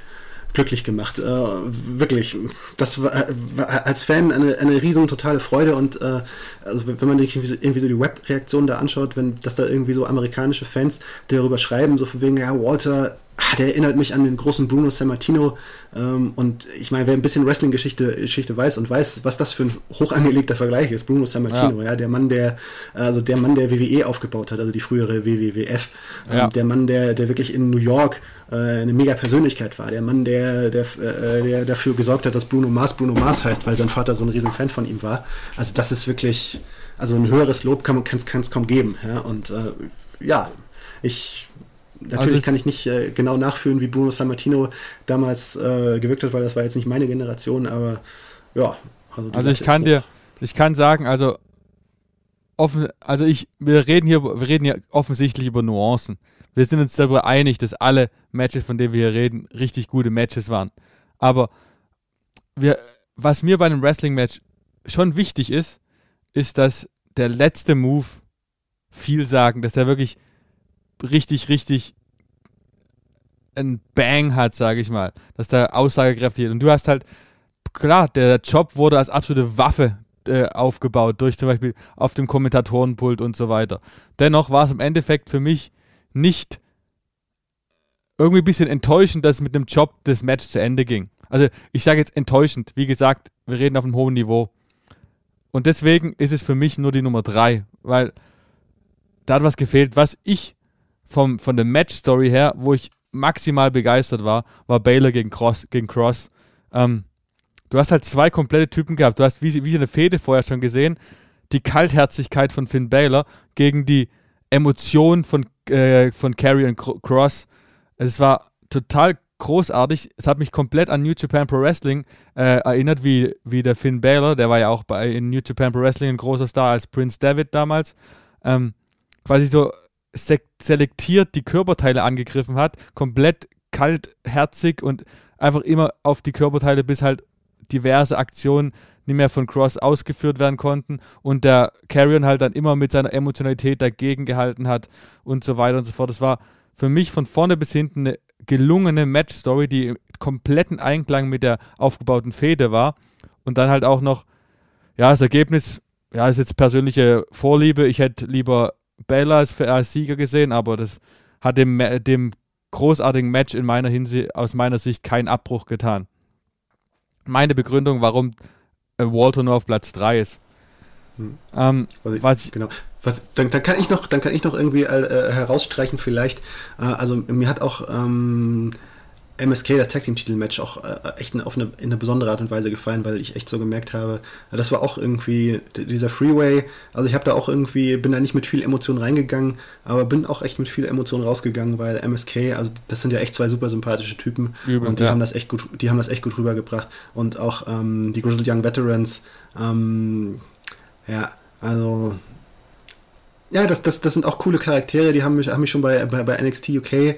glücklich gemacht. Äh, wirklich, das war, war, als Fan eine, eine riesen totale Freude und äh, also wenn man sich irgendwie so, irgendwie so die Web-Reaktion da anschaut, wenn dass da irgendwie so amerikanische Fans darüber schreiben, so von wegen, ja, Walter ah, der erinnert mich an den großen Bruno Sammartino. Ähm, und ich meine, wer ein bisschen Wrestling-Geschichte Geschichte weiß und weiß, was das für ein hoch angelegter Vergleich ist, Bruno Sammartino, ja. ja, der Mann, der, also der Mann, der WWE aufgebaut hat, also die frühere WWF, ähm, ja. der Mann, der, der wirklich in New York äh, eine mega Persönlichkeit war, der Mann, der, der, äh, der dafür gesorgt hat, dass Bruno Mars Bruno Mars heißt, weil sein Vater so ein riesen Fan von ihm war. Also das ist wirklich, also ein höheres Lob kann man es kaum geben. Ja? Und äh, ja, ich Natürlich also kann ich nicht äh, genau nachfühlen, wie Bruno Sammartino damals äh, gewirkt hat, weil das war jetzt nicht meine Generation, aber ja. Also, also ich kann dir, ich kann sagen, also offen, also ich, wir reden hier, wir reden hier offensichtlich über Nuancen. Wir sind uns darüber einig, dass alle Matches, von denen wir hier reden, richtig gute Matches waren. Aber wir, was mir bei einem Wrestling-Match schon wichtig ist, ist, dass der letzte Move viel sagen, dass er wirklich richtig, richtig ein Bang hat, sage ich mal, dass der aussagekräftig ist. Und du hast halt, klar, der Job wurde als absolute Waffe äh, aufgebaut, durch zum Beispiel auf dem Kommentatorenpult und so weiter. Dennoch war es im Endeffekt für mich nicht irgendwie ein bisschen enttäuschend, dass mit dem Job das Match zu Ende ging. Also ich sage jetzt enttäuschend, wie gesagt, wir reden auf einem hohen Niveau. Und deswegen ist es für mich nur die Nummer 3, weil da hat was gefehlt, was ich vom, von der Match-Story her, wo ich maximal begeistert war, war Baylor gegen Cross. Gegen Cross. Ähm, du hast halt zwei komplette Typen gehabt. Du hast, wie, wie eine Fehde vorher schon gesehen, die Kaltherzigkeit von Finn Baylor gegen die Emotion von, äh, von Carrie und Cross. Es war total großartig. Es hat mich komplett an New Japan Pro Wrestling äh, erinnert, wie, wie der Finn Baylor, der war ja auch bei in New Japan Pro Wrestling ein großer Star als Prince David damals. Ähm, quasi so selektiert die Körperteile angegriffen hat, komplett kaltherzig und einfach immer auf die Körperteile, bis halt diverse Aktionen nicht mehr von Cross ausgeführt werden konnten und der Carrion halt dann immer mit seiner Emotionalität dagegen gehalten hat und so weiter und so fort. Das war für mich von vorne bis hinten eine gelungene Match-Story, die im kompletten Einklang mit der aufgebauten Fehde war und dann halt auch noch, ja, das Ergebnis, ja, ist jetzt persönliche Vorliebe. Ich hätte lieber Bella als, als Sieger gesehen, aber das hat dem, dem großartigen Match in meiner Hinsicht, aus meiner Sicht keinen Abbruch getan. meine Begründung, warum äh, Walter nur auf Platz 3 ist. Hm. Ähm, was, ich, was ich, genau. Was, dann, dann, kann ich noch, dann kann ich noch irgendwie äh, herausstreichen vielleicht. Äh, also mir hat auch ähm, MSK, das Tag Team Titelmatch, auch äh, echt in, auf eine, in eine besondere Art und Weise gefallen, weil ich echt so gemerkt habe, das war auch irgendwie dieser Freeway. Also ich habe da auch irgendwie, bin da nicht mit viel Emotion reingegangen, aber bin auch echt mit viel Emotion rausgegangen, weil MSK, also das sind ja echt zwei super sympathische Typen Übel, und die ja. haben das echt gut, die haben das echt gut rübergebracht und auch ähm, die Grizzled Young Veterans, ähm, ja, also ja, das, das, das sind auch coole Charaktere, die haben mich, haben mich schon bei, bei, bei NXT UK äh,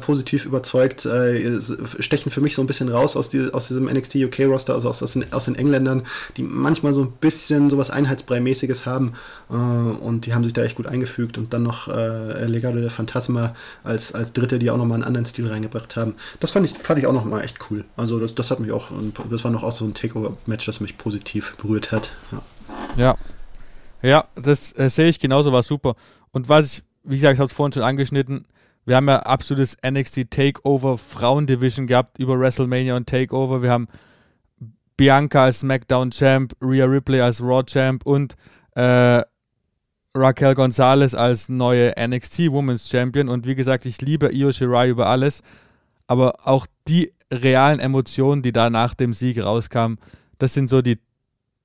positiv überzeugt, äh, stechen für mich so ein bisschen raus aus, die, aus diesem NXT UK Roster, also aus, aus, den, aus den Engländern, die manchmal so ein bisschen sowas Einheitsbrei-mäßiges haben äh, und die haben sich da echt gut eingefügt und dann noch äh, Legado der Phantasma als, als Dritte, die auch nochmal einen anderen Stil reingebracht haben. Das fand ich, fand ich auch nochmal echt cool. Also das, das hat mich auch, das war noch auch so ein Takeover-Match, das mich positiv berührt hat. Ja. ja. Ja, das äh, sehe ich genauso, war super. Und was ich, wie gesagt, ich habe es vorhin schon angeschnitten, wir haben ja absolutes NXT Takeover Frauendivision gehabt über WrestleMania und Takeover. Wir haben Bianca als SmackDown Champ, Rhea Ripley als Raw Champ und äh, Raquel Gonzalez als neue NXT Women's Champion. Und wie gesagt, ich liebe Io Shirai über alles. Aber auch die realen Emotionen, die da nach dem Sieg rauskamen, das sind so die,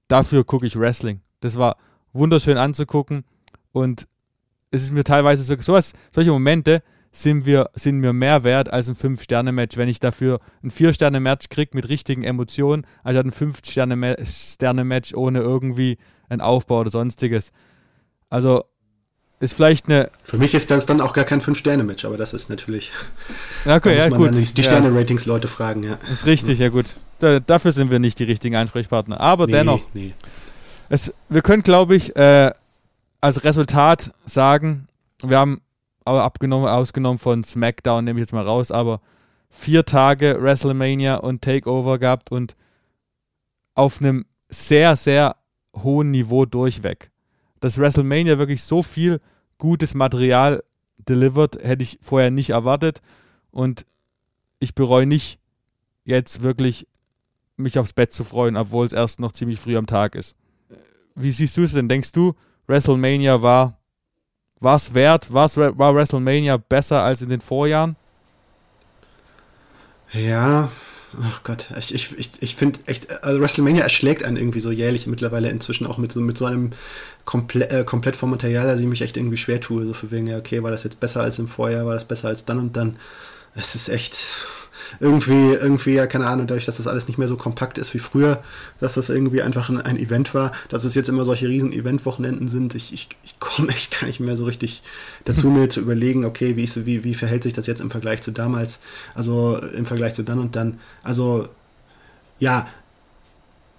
dafür gucke ich Wrestling. Das war wunderschön anzugucken und es ist mir teilweise so, sowas, solche Momente sind, wir, sind mir mehr wert als ein 5-Sterne-Match, wenn ich dafür ein 4-Sterne-Match kriege mit richtigen Emotionen, als ein 5-Sterne-Match ohne irgendwie einen Aufbau oder sonstiges. Also ist vielleicht eine. Für mich ist das dann auch gar kein 5-Sterne-Match, aber das ist natürlich. Okay, da muss ja, man gut. Dann die Sterne-Ratings-Leute fragen, ja. Ist richtig, ja, gut. Da, dafür sind wir nicht die richtigen Ansprechpartner. Aber nee, dennoch. Nee. Es, wir können, glaube ich, äh, als Resultat sagen, wir haben aber abgenommen, ausgenommen von SmackDown, nehme ich jetzt mal raus, aber vier Tage WrestleMania und Takeover gehabt und auf einem sehr, sehr hohen Niveau durchweg. Dass WrestleMania wirklich so viel gutes Material delivered, hätte ich vorher nicht erwartet und ich bereue nicht, jetzt wirklich mich aufs Bett zu freuen, obwohl es erst noch ziemlich früh am Tag ist wie siehst du es denn? Denkst du, WrestleMania war was wert? War's, war WrestleMania besser als in den Vorjahren? Ja, ach Gott, ich, ich, ich, ich finde echt, also WrestleMania erschlägt einen irgendwie so jährlich mittlerweile inzwischen auch mit so, mit so einem komple äh, komplett vom Material, dass ich mich echt irgendwie schwer tue. So für wegen, ja, okay, war das jetzt besser als im Vorjahr, war das besser als dann und dann. Es ist echt, irgendwie, irgendwie, ja, keine Ahnung, dadurch, dass das alles nicht mehr so kompakt ist wie früher, dass das irgendwie einfach ein, ein Event war, dass es jetzt immer solche riesen Event-Wochenenden sind. Ich, ich, ich komme echt gar nicht mehr so richtig dazu, mir zu überlegen, okay, wie, ist, wie, wie verhält sich das jetzt im Vergleich zu damals, also im Vergleich zu dann und dann. Also, ja,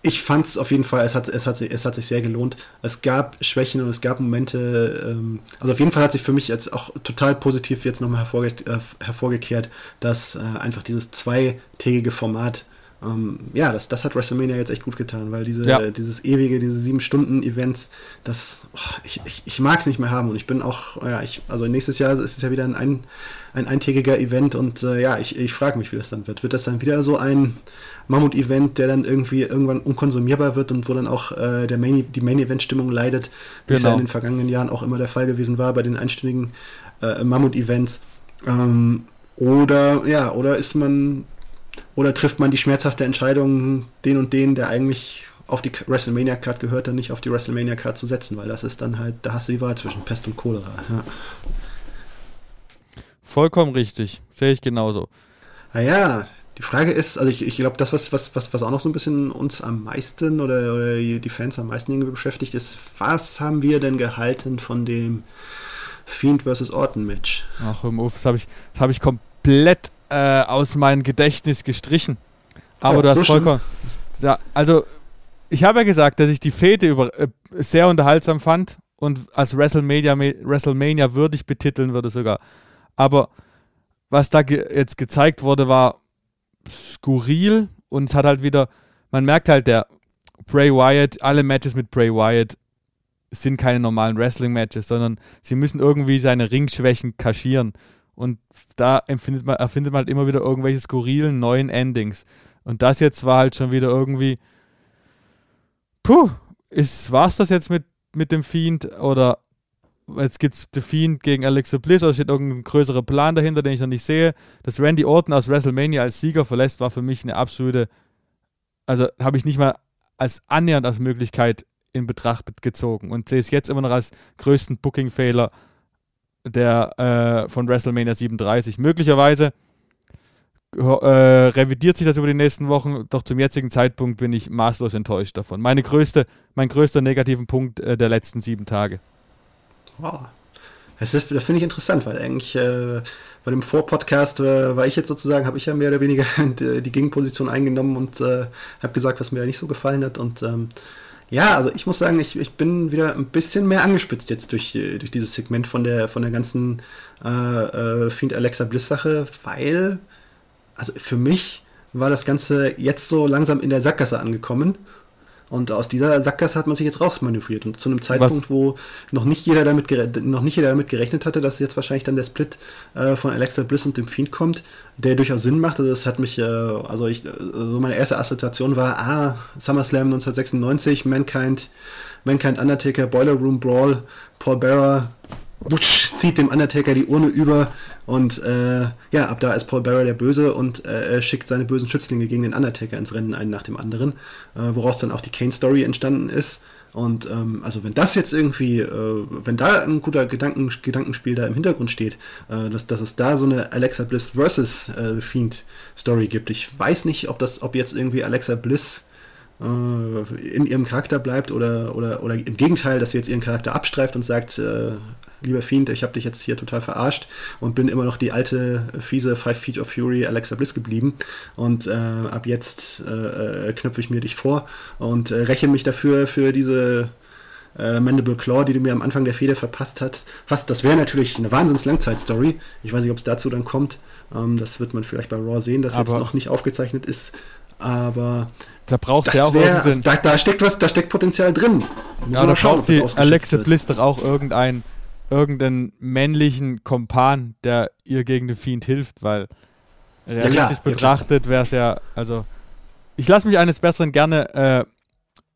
ich fand es auf jeden Fall, es hat, es, hat, es hat sich sehr gelohnt. Es gab Schwächen und es gab Momente, ähm, also auf jeden Fall hat sich für mich jetzt auch total positiv jetzt nochmal hervorge äh, hervorgekehrt, dass äh, einfach dieses zweitägige Format ähm, ja, das, das hat WrestleMania jetzt echt gut getan, weil diese, ja. dieses ewige, diese sieben Stunden Events, das, oh, ich, ich, ich mag es nicht mehr haben und ich bin auch, ja, ich, also nächstes Jahr ist es ja wieder ein, ein, ein eintägiger Event und äh, ja, ich, ich frage mich, wie das dann wird. Wird das dann wieder so ein Mammut-Event, der dann irgendwie irgendwann unkonsumierbar wird und wo dann auch äh, der Main, die Main-Event-Stimmung leidet, wie es ja in den vergangenen Jahren auch immer der Fall gewesen war bei den einstündigen äh, Mammut-Events. Ähm, oder ja, oder ist man oder trifft man die schmerzhafte Entscheidung, den und den, der eigentlich auf die WrestleMania-Card gehört, dann nicht auf die WrestleMania-Card zu setzen, weil das ist dann halt, da hast du die Wahl zwischen Pest und Cholera. Ja. Vollkommen richtig, sehe ich genauso. Naja, die Frage ist, also ich, ich glaube, das, was, was, was, was auch noch so ein bisschen uns am meisten oder, oder die Fans am meisten irgendwie beschäftigt, ist, was haben wir denn gehalten von dem Fiend vs. Orton Match? Ach, das habe ich, hab ich komplett äh, aus meinem Gedächtnis gestrichen. Aber oh, du hast so vollkommen. Ja, also, ich habe ja gesagt, dass ich die Fete über, äh, sehr unterhaltsam fand und als WrestleMania, WrestleMania würdig betiteln würde sogar. Aber was da ge jetzt gezeigt wurde, war skurril und es hat halt wieder, man merkt halt, der Bray Wyatt, alle Matches mit Bray Wyatt sind keine normalen Wrestling-Matches, sondern sie müssen irgendwie seine Ringschwächen kaschieren. Und da empfindet man, erfindet man halt immer wieder irgendwelche skurrilen neuen Endings. Und das jetzt war halt schon wieder irgendwie, puh, ist, war's das jetzt mit, mit dem Fiend oder jetzt gibt es The Fiend gegen Alexa Bliss oder steht irgendein größerer Plan dahinter, den ich noch nicht sehe. Dass Randy Orton aus WrestleMania als Sieger verlässt, war für mich eine absolute, also habe ich nicht mal als annähernd als Möglichkeit in Betracht gezogen und sehe es jetzt immer noch als größten Booking-Fehler der äh, von WrestleMania 37. Möglicherweise äh, revidiert sich das über die nächsten Wochen, doch zum jetzigen Zeitpunkt bin ich maßlos enttäuscht davon. Meine größte, mein größter negativen Punkt äh, der letzten sieben Tage. Wow. Das, das finde ich interessant, weil eigentlich äh, bei dem Vorpodcast äh, war ich jetzt sozusagen, habe ich ja mehr oder weniger die, die Gegenposition eingenommen und äh, habe gesagt, was mir da nicht so gefallen hat. Und ähm, ja, also ich muss sagen, ich, ich bin wieder ein bisschen mehr angespitzt jetzt durch, durch dieses Segment von der, von der ganzen äh, äh, Fiend Alexa Bliss Sache, weil, also für mich war das Ganze jetzt so langsam in der Sackgasse angekommen und aus dieser Sackgasse hat man sich jetzt rausmanövriert. Und zu einem Zeitpunkt, Was? wo noch nicht, jeder damit noch nicht jeder damit gerechnet hatte, dass jetzt wahrscheinlich dann der Split äh, von Alexa Bliss und dem Fiend kommt, der durchaus Sinn macht. Also das hat mich, äh, also ich, so meine erste Assoziation war, ah, SummerSlam 1996, Mankind, Mankind Undertaker, Boiler Room Brawl, Paul Bearer, Butch, zieht dem Undertaker die Urne über und äh, ja, ab da ist Paul Bearer der Böse und äh, schickt seine bösen Schützlinge gegen den Undertaker ins Rennen, einen nach dem anderen, äh, woraus dann auch die Kane-Story entstanden ist. Und ähm, also wenn das jetzt irgendwie, äh, wenn da ein guter Gedanken, Gedankenspiel da im Hintergrund steht, äh, dass, dass es da so eine Alexa Bliss versus äh, Fiend Story gibt. Ich weiß nicht, ob das, ob jetzt irgendwie Alexa Bliss in ihrem Charakter bleibt oder, oder, oder im Gegenteil, dass sie jetzt ihren Charakter abstreift und sagt, äh, lieber Fiend, ich habe dich jetzt hier total verarscht und bin immer noch die alte, fiese Five Feet of Fury Alexa Bliss geblieben. Und äh, ab jetzt äh, äh, knöpfe ich mir dich vor und äh, räche mich dafür für diese äh, Mandible Claw, die du mir am Anfang der Fehde verpasst hast. hast. Das wäre natürlich eine Wahnsinns-Langzeitstory. Ich weiß nicht, ob es dazu dann kommt. Ähm, das wird man vielleicht bei Raw sehen, das jetzt noch nicht aufgezeichnet ist. Aber da braucht ja auch wär, also da, da, steckt was, da steckt Potenzial drin. ja, da braucht die Alexa Bliss doch auch irgendein irgendeinen männlichen Kompan, der ihr gegen den Fiend hilft, weil realistisch ja, betrachtet wäre es ja, also ich lasse mich eines Besseren gerne äh,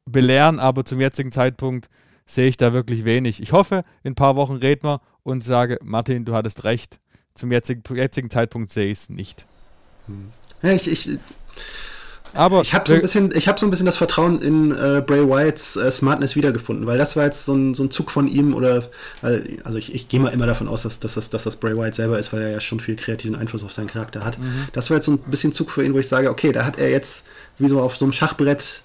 belehren, aber zum jetzigen Zeitpunkt sehe ich da wirklich wenig. Ich hoffe, in ein paar Wochen reden wir und sage, Martin, du hattest recht. Zum jetzigen, jetzigen Zeitpunkt sehe ich es nicht. Hm. Ja, ich, ich aber ich habe so ein bisschen, ich habe so ein bisschen das Vertrauen in äh, Bray Wyatts äh, Smartness wiedergefunden, weil das war jetzt so ein, so ein Zug von ihm oder also ich, ich gehe mal immer davon aus, dass, dass, das, dass das Bray Wyatt selber ist, weil er ja schon viel kreativen Einfluss auf seinen Charakter hat. Mhm. Das war jetzt so ein bisschen Zug für ihn, wo ich sage, okay, da hat er jetzt wie so auf so einem Schachbrett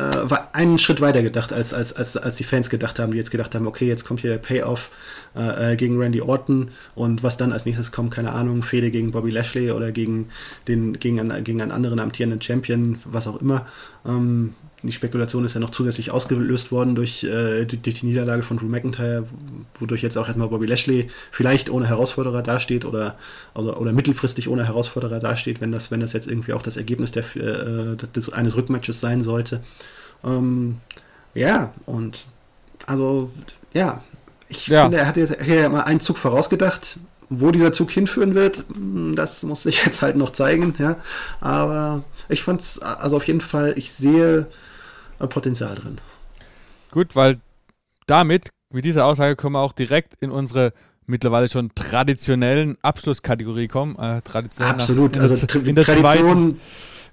äh, war einen Schritt weiter gedacht, als, als, als, als die Fans gedacht haben, die jetzt gedacht haben, okay, jetzt kommt hier der Payoff äh, äh, gegen Randy Orton und was dann als nächstes kommt, keine Ahnung, Fehde gegen Bobby Lashley oder gegen, den, gegen, einen, gegen einen anderen amtierenden Champion, was auch immer. Ähm, die Spekulation ist ja noch zusätzlich ausgelöst worden durch, äh, durch die Niederlage von Drew McIntyre, wodurch jetzt auch erstmal Bobby Lashley vielleicht ohne Herausforderer dasteht oder, also, oder mittelfristig ohne Herausforderer dasteht, wenn das, wenn das jetzt irgendwie auch das Ergebnis der, äh, des, eines Rückmatches sein sollte. Ähm, ja, und also, ja, ich ja. finde, er hat jetzt hier mal einen Zug vorausgedacht. Wo dieser Zug hinführen wird, hm, das muss sich jetzt halt noch zeigen, ja. Aber ich fand es, also auf jeden Fall, ich sehe Potenzial drin. Gut, weil damit, mit dieser Aussage, können wir auch direkt in unsere mittlerweile schon traditionellen Abschlusskategorie kommen. Äh, traditionell Absolut, nach, in also der, in der Tradition. Zweiten,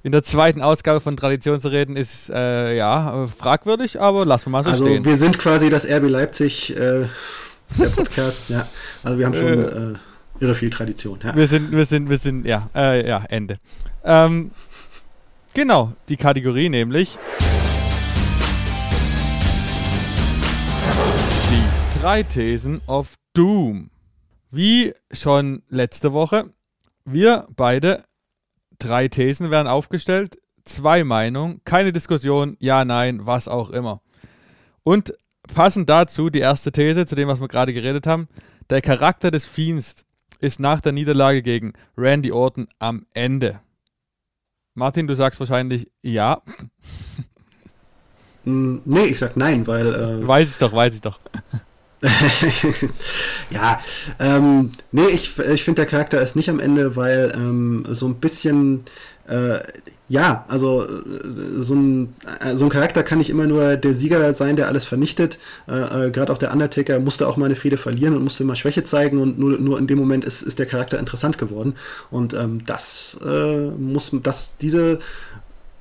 in der zweiten Ausgabe von Tradition zu reden, ist äh, ja fragwürdig, aber lassen wir mal so also stehen. Wir sind quasi das RB Leipzig äh, der Podcast, ja. Also wir haben schon äh, äh, irre viel Tradition. Ja. Wir sind, wir sind, wir sind, ja, äh, ja, Ende. Ähm, genau, die Kategorie nämlich. Drei Thesen of Doom. Wie schon letzte Woche, wir beide Drei Thesen werden aufgestellt, zwei Meinungen, keine Diskussion, ja, nein, was auch immer. Und passend dazu die erste These, zu dem, was wir gerade geredet haben. Der Charakter des Fiends ist nach der Niederlage gegen Randy Orton am Ende. Martin, du sagst wahrscheinlich ja. Mm, nee, ich sag nein, weil. Äh, weiß ich doch, weiß ich doch. ja, ähm, nee, ich, ich finde, der Charakter ist nicht am Ende, weil ähm, so ein bisschen, äh, ja, also äh, so ein, äh, so ein Charakter kann nicht immer nur der Sieger sein, der alles vernichtet. Äh, äh, Gerade auch der Undertaker musste auch mal eine Fehde verlieren und musste mal Schwäche zeigen und nur, nur in dem Moment ist, ist der Charakter interessant geworden. Und ähm, das äh, muss, das, diese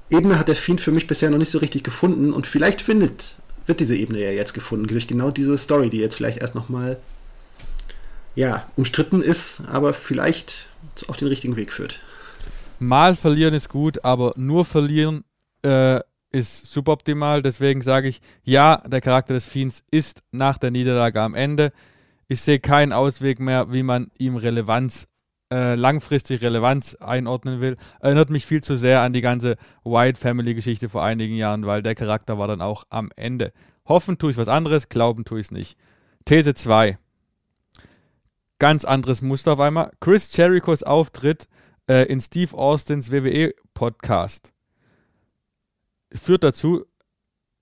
Ebene hat der Fiend für mich bisher noch nicht so richtig gefunden und vielleicht findet wird diese Ebene ja jetzt gefunden, durch genau diese Story, die jetzt vielleicht erst nochmal ja, umstritten ist, aber vielleicht auf den richtigen Weg führt. Mal verlieren ist gut, aber nur verlieren äh, ist suboptimal. Deswegen sage ich, ja, der Charakter des Fiends ist nach der Niederlage am Ende. Ich sehe keinen Ausweg mehr, wie man ihm Relevanz äh, langfristig Relevanz einordnen will, erinnert mich viel zu sehr an die ganze White Family Geschichte vor einigen Jahren, weil der Charakter war dann auch am Ende. Hoffen tue ich was anderes, glauben tue ich es nicht. These 2. Ganz anderes Muster auf einmal. Chris Jerichos Auftritt äh, in Steve Austins WWE-Podcast führt dazu,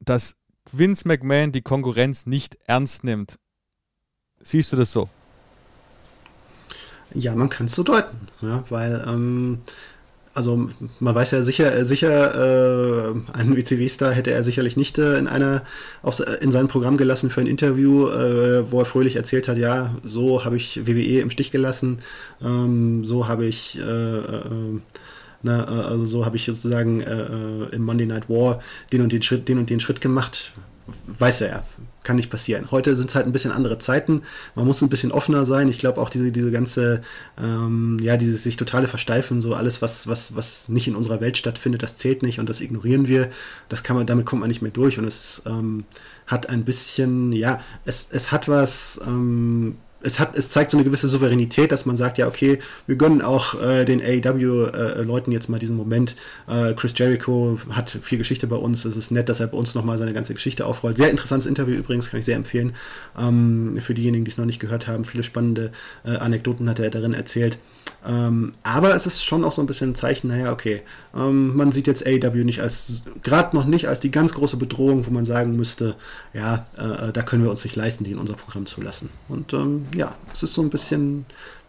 dass Vince McMahon die Konkurrenz nicht ernst nimmt. Siehst du das so? Ja, man kann es so deuten, ja, weil ähm, also man weiß ja sicher, äh, sicher, äh, einen WCW-Star hätte er sicherlich nicht äh, in einer auf, in sein Programm gelassen für ein Interview, äh, wo er fröhlich erzählt hat, ja, so habe ich WWE im Stich gelassen, ähm, so habe ich äh, äh, na, also so habe ich sozusagen im Monday Night War den und den Schritt, den und den Schritt gemacht. Weiß er ja kann nicht passieren. Heute sind es halt ein bisschen andere Zeiten. Man muss ein bisschen offener sein. Ich glaube auch diese, diese ganze, ähm, ja, dieses sich totale Versteifen, so alles, was, was, was nicht in unserer Welt stattfindet, das zählt nicht und das ignorieren wir. Das kann man, damit kommt man nicht mehr durch und es ähm, hat ein bisschen, ja, es, es hat was, ähm, es, hat, es zeigt so eine gewisse Souveränität, dass man sagt, ja, okay, wir gönnen auch äh, den AEW-Leuten äh, jetzt mal diesen Moment. Äh, Chris Jericho hat viel Geschichte bei uns. Es ist nett, dass er bei uns nochmal seine ganze Geschichte aufrollt. Sehr interessantes Interview übrigens, kann ich sehr empfehlen. Ähm, für diejenigen, die es noch nicht gehört haben, viele spannende äh, Anekdoten hat er darin erzählt. Ähm, aber es ist schon auch so ein bisschen ein Zeichen, naja, okay, ähm, man sieht jetzt AEW nicht als, gerade noch nicht als die ganz große Bedrohung, wo man sagen müsste, ja, äh, da können wir uns nicht leisten, die in unser Programm zu lassen. Und ähm, ja, es ist so ein bisschen,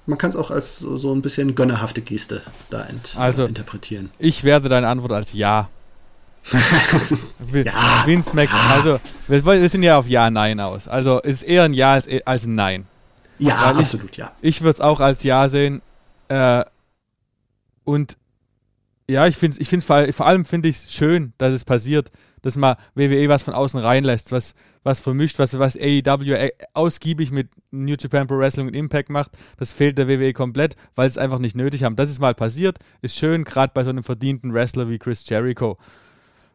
man kann es auch als so, ein bisschen gönnerhafte Geste da ent, also, interpretieren. Ich werde deine Antwort als Ja. ja. Vince Mac, ja. also wir, wir, sind ja auf Ja, Nein aus. Also es ist eher ein Ja als, als ein Nein. Ja, Weil absolut, ich, ja. Ich würde es auch als Ja sehen. Äh, und ja, ich finde es ich vor, vor allem finde ich schön, dass es passiert, dass man WWE was von außen reinlässt, was, was vermischt, was, was AEW äh, ausgiebig mit New Japan Pro Wrestling und Impact macht. Das fehlt der WWE komplett, weil es einfach nicht nötig haben. Das ist mal passiert, ist schön, gerade bei so einem verdienten Wrestler wie Chris Jericho.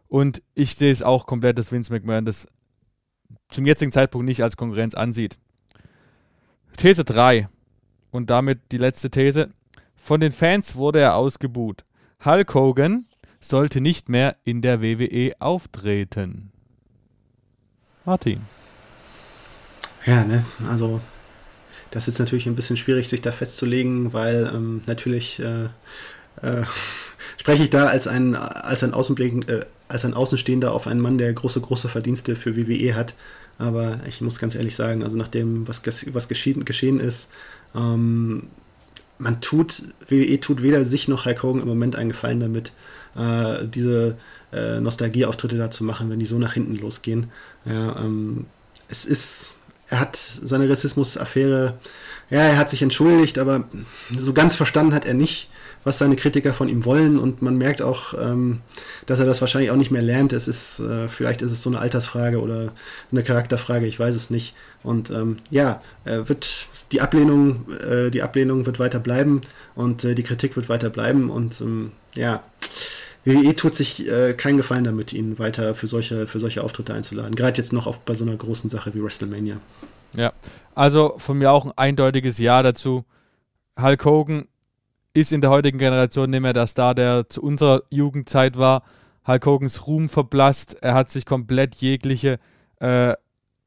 Und ich sehe es auch komplett, dass Vince McMahon das zum jetzigen Zeitpunkt nicht als Konkurrenz ansieht. These 3 und damit die letzte These. Von den Fans wurde er ausgebuht. Hulk Hogan sollte nicht mehr in der WWE auftreten. Martin. Ja, ne, also das ist natürlich ein bisschen schwierig, sich da festzulegen, weil ähm, natürlich äh, äh, spreche ich da als ein, als ein äh, als ein Außenstehender auf einen Mann, der große, große Verdienste für WWE hat. Aber ich muss ganz ehrlich sagen, also nach dem, was, was geschehen, geschehen ist, ähm, man tut, WWE tut weder sich noch Hulk Hogan im Moment einen Gefallen damit, äh, diese äh, Nostalgieauftritte da zu machen, wenn die so nach hinten losgehen. Ja, ähm, es ist, er hat seine Rassismus-Affäre, ja, er hat sich entschuldigt, aber so ganz verstanden hat er nicht, was seine Kritiker von ihm wollen und man merkt auch, ähm, dass er das wahrscheinlich auch nicht mehr lernt. Es ist, äh, vielleicht ist es so eine Altersfrage oder eine Charakterfrage, ich weiß es nicht. Und ähm, ja, äh, wird die Ablehnung, äh, die Ablehnung wird weiter bleiben und äh, die Kritik wird weiter bleiben und ähm, ja. WWE tut sich äh, keinen Gefallen damit, ihn weiter für solche, für solche Auftritte einzuladen. Gerade jetzt noch auf, bei so einer großen Sache wie WrestleMania. Ja, also von mir auch ein eindeutiges Ja dazu. Hulk Hogan ist in der heutigen Generation nicht mehr der Star, der zu unserer Jugendzeit war. Hulk Hogans Ruhm verblasst. Er hat sich komplett jegliche äh,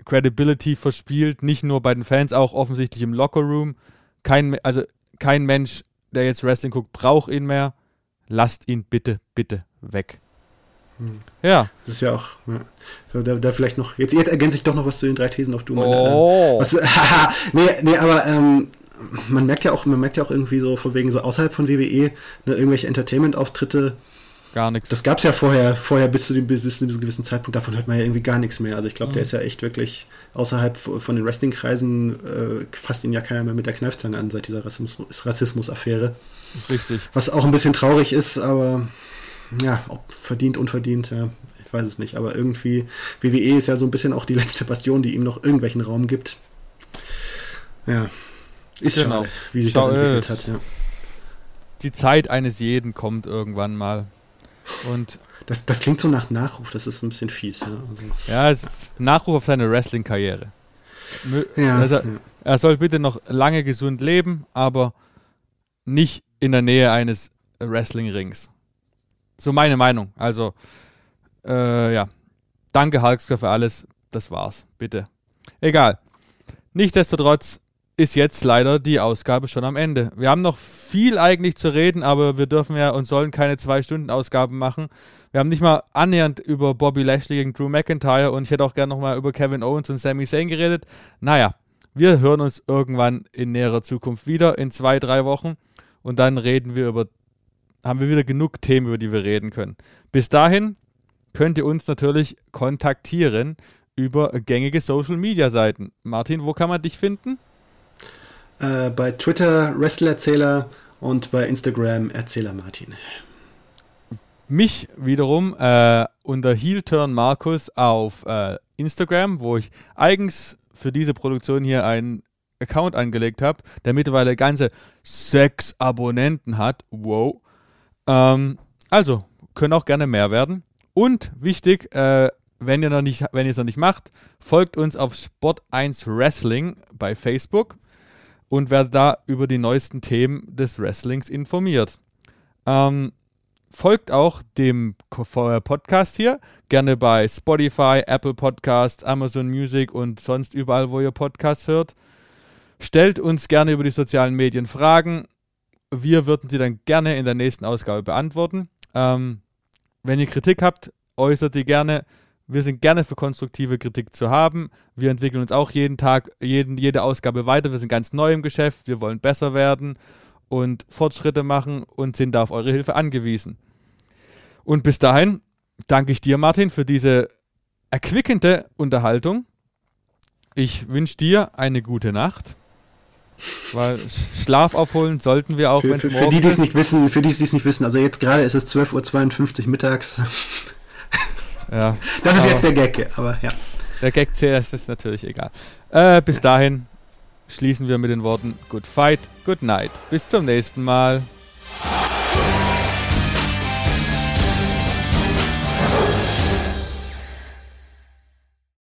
Credibility verspielt. Nicht nur bei den Fans, auch offensichtlich im Lockerroom. Kein, also kein Mensch, der jetzt Wrestling guckt, braucht ihn mehr. Lasst ihn bitte, bitte weg. Hm. Ja. Das ist ja auch, ja. da, da, vielleicht noch, jetzt, jetzt ergänze ich doch noch was zu den drei Thesen auf du. Oh. Was, nee, nee, aber ähm, man merkt ja auch, man merkt ja auch irgendwie so von wegen so außerhalb von WWE, ne, irgendwelche Entertainment-Auftritte. Gar nichts. Das gab es ja vorher, vorher bis zu, dem, bis, zu diesem gewissen Zeitpunkt, davon hört man ja irgendwie gar nichts mehr. Also ich glaube, mhm. der ist ja echt wirklich außerhalb von den Wrestling-Kreisen äh, fasst ihn ja keiner mehr mit der Kneifzange an seit dieser Rassismus-Affäre. Rassismus ist richtig. Was auch ein bisschen traurig ist, aber ja, ob verdient, unverdient, ja, ich weiß es nicht. Aber irgendwie, WWE ist ja so ein bisschen auch die letzte Bastion, die ihm noch irgendwelchen Raum gibt. Ja, ist genau. schade, wie sich Schau das entwickelt hat, ja. Die Zeit eines jeden kommt irgendwann mal. Und das, das klingt so nach Nachruf, das ist ein bisschen fies. Ja, also. ja es Nachruf auf seine Wrestling-Karriere. Ja, also, ja. Er soll bitte noch lange gesund leben, aber nicht in der Nähe eines Wrestling-Rings. So meine Meinung. Also, äh, ja. Danke, Hulkster, für alles. Das war's. Bitte. Egal. Nichtsdestotrotz ist jetzt leider die Ausgabe schon am Ende. Wir haben noch viel eigentlich zu reden, aber wir dürfen ja und sollen keine Zwei-Stunden-Ausgaben machen. Wir haben nicht mal annähernd über Bobby Lashley gegen Drew McIntyre und ich hätte auch gerne nochmal über Kevin Owens und Sami Zayn geredet. Naja, wir hören uns irgendwann in näherer Zukunft wieder, in zwei, drei Wochen. Und dann reden wir über, haben wir wieder genug Themen, über die wir reden können. Bis dahin könnt ihr uns natürlich kontaktieren über gängige Social Media Seiten. Martin, wo kann man dich finden? Äh, bei Twitter Wrestlererzähler und bei Instagram Erzähler Martin. Mich wiederum äh, unter Heelturn Markus auf äh, Instagram, wo ich eigens für diese Produktion hier einen Account angelegt habe, der mittlerweile ganze sechs Abonnenten hat. Wow. Ähm, also, können auch gerne mehr werden. Und wichtig, äh, wenn ihr es noch nicht macht, folgt uns auf Sport1 Wrestling bei Facebook und werde da über die neuesten Themen des Wrestlings informiert. Ähm, folgt auch dem Podcast hier gerne bei Spotify, Apple Podcasts, Amazon Music und sonst überall, wo ihr Podcasts hört. Stellt uns gerne über die sozialen Medien Fragen. Wir würden sie dann gerne in der nächsten Ausgabe beantworten. Ähm, wenn ihr Kritik habt, äußert die gerne. Wir sind gerne für konstruktive Kritik zu haben. Wir entwickeln uns auch jeden Tag, jeden, jede Ausgabe weiter. Wir sind ganz neu im Geschäft. Wir wollen besser werden und Fortschritte machen und sind da auf eure Hilfe angewiesen. Und bis dahin danke ich dir, Martin, für diese erquickende Unterhaltung. Ich wünsche dir eine gute Nacht. Weil Schlaf aufholen sollten wir auch, wenn es morgen Für die, die es nicht wissen, für die, die es nicht wissen, also jetzt gerade ist es 12.52 Uhr mittags. Ja. Das ist jetzt der Gag, aber ja. Der Gag zählt, ist natürlich egal. Äh, bis dahin schließen wir mit den Worten Good Fight, Good Night. Bis zum nächsten Mal.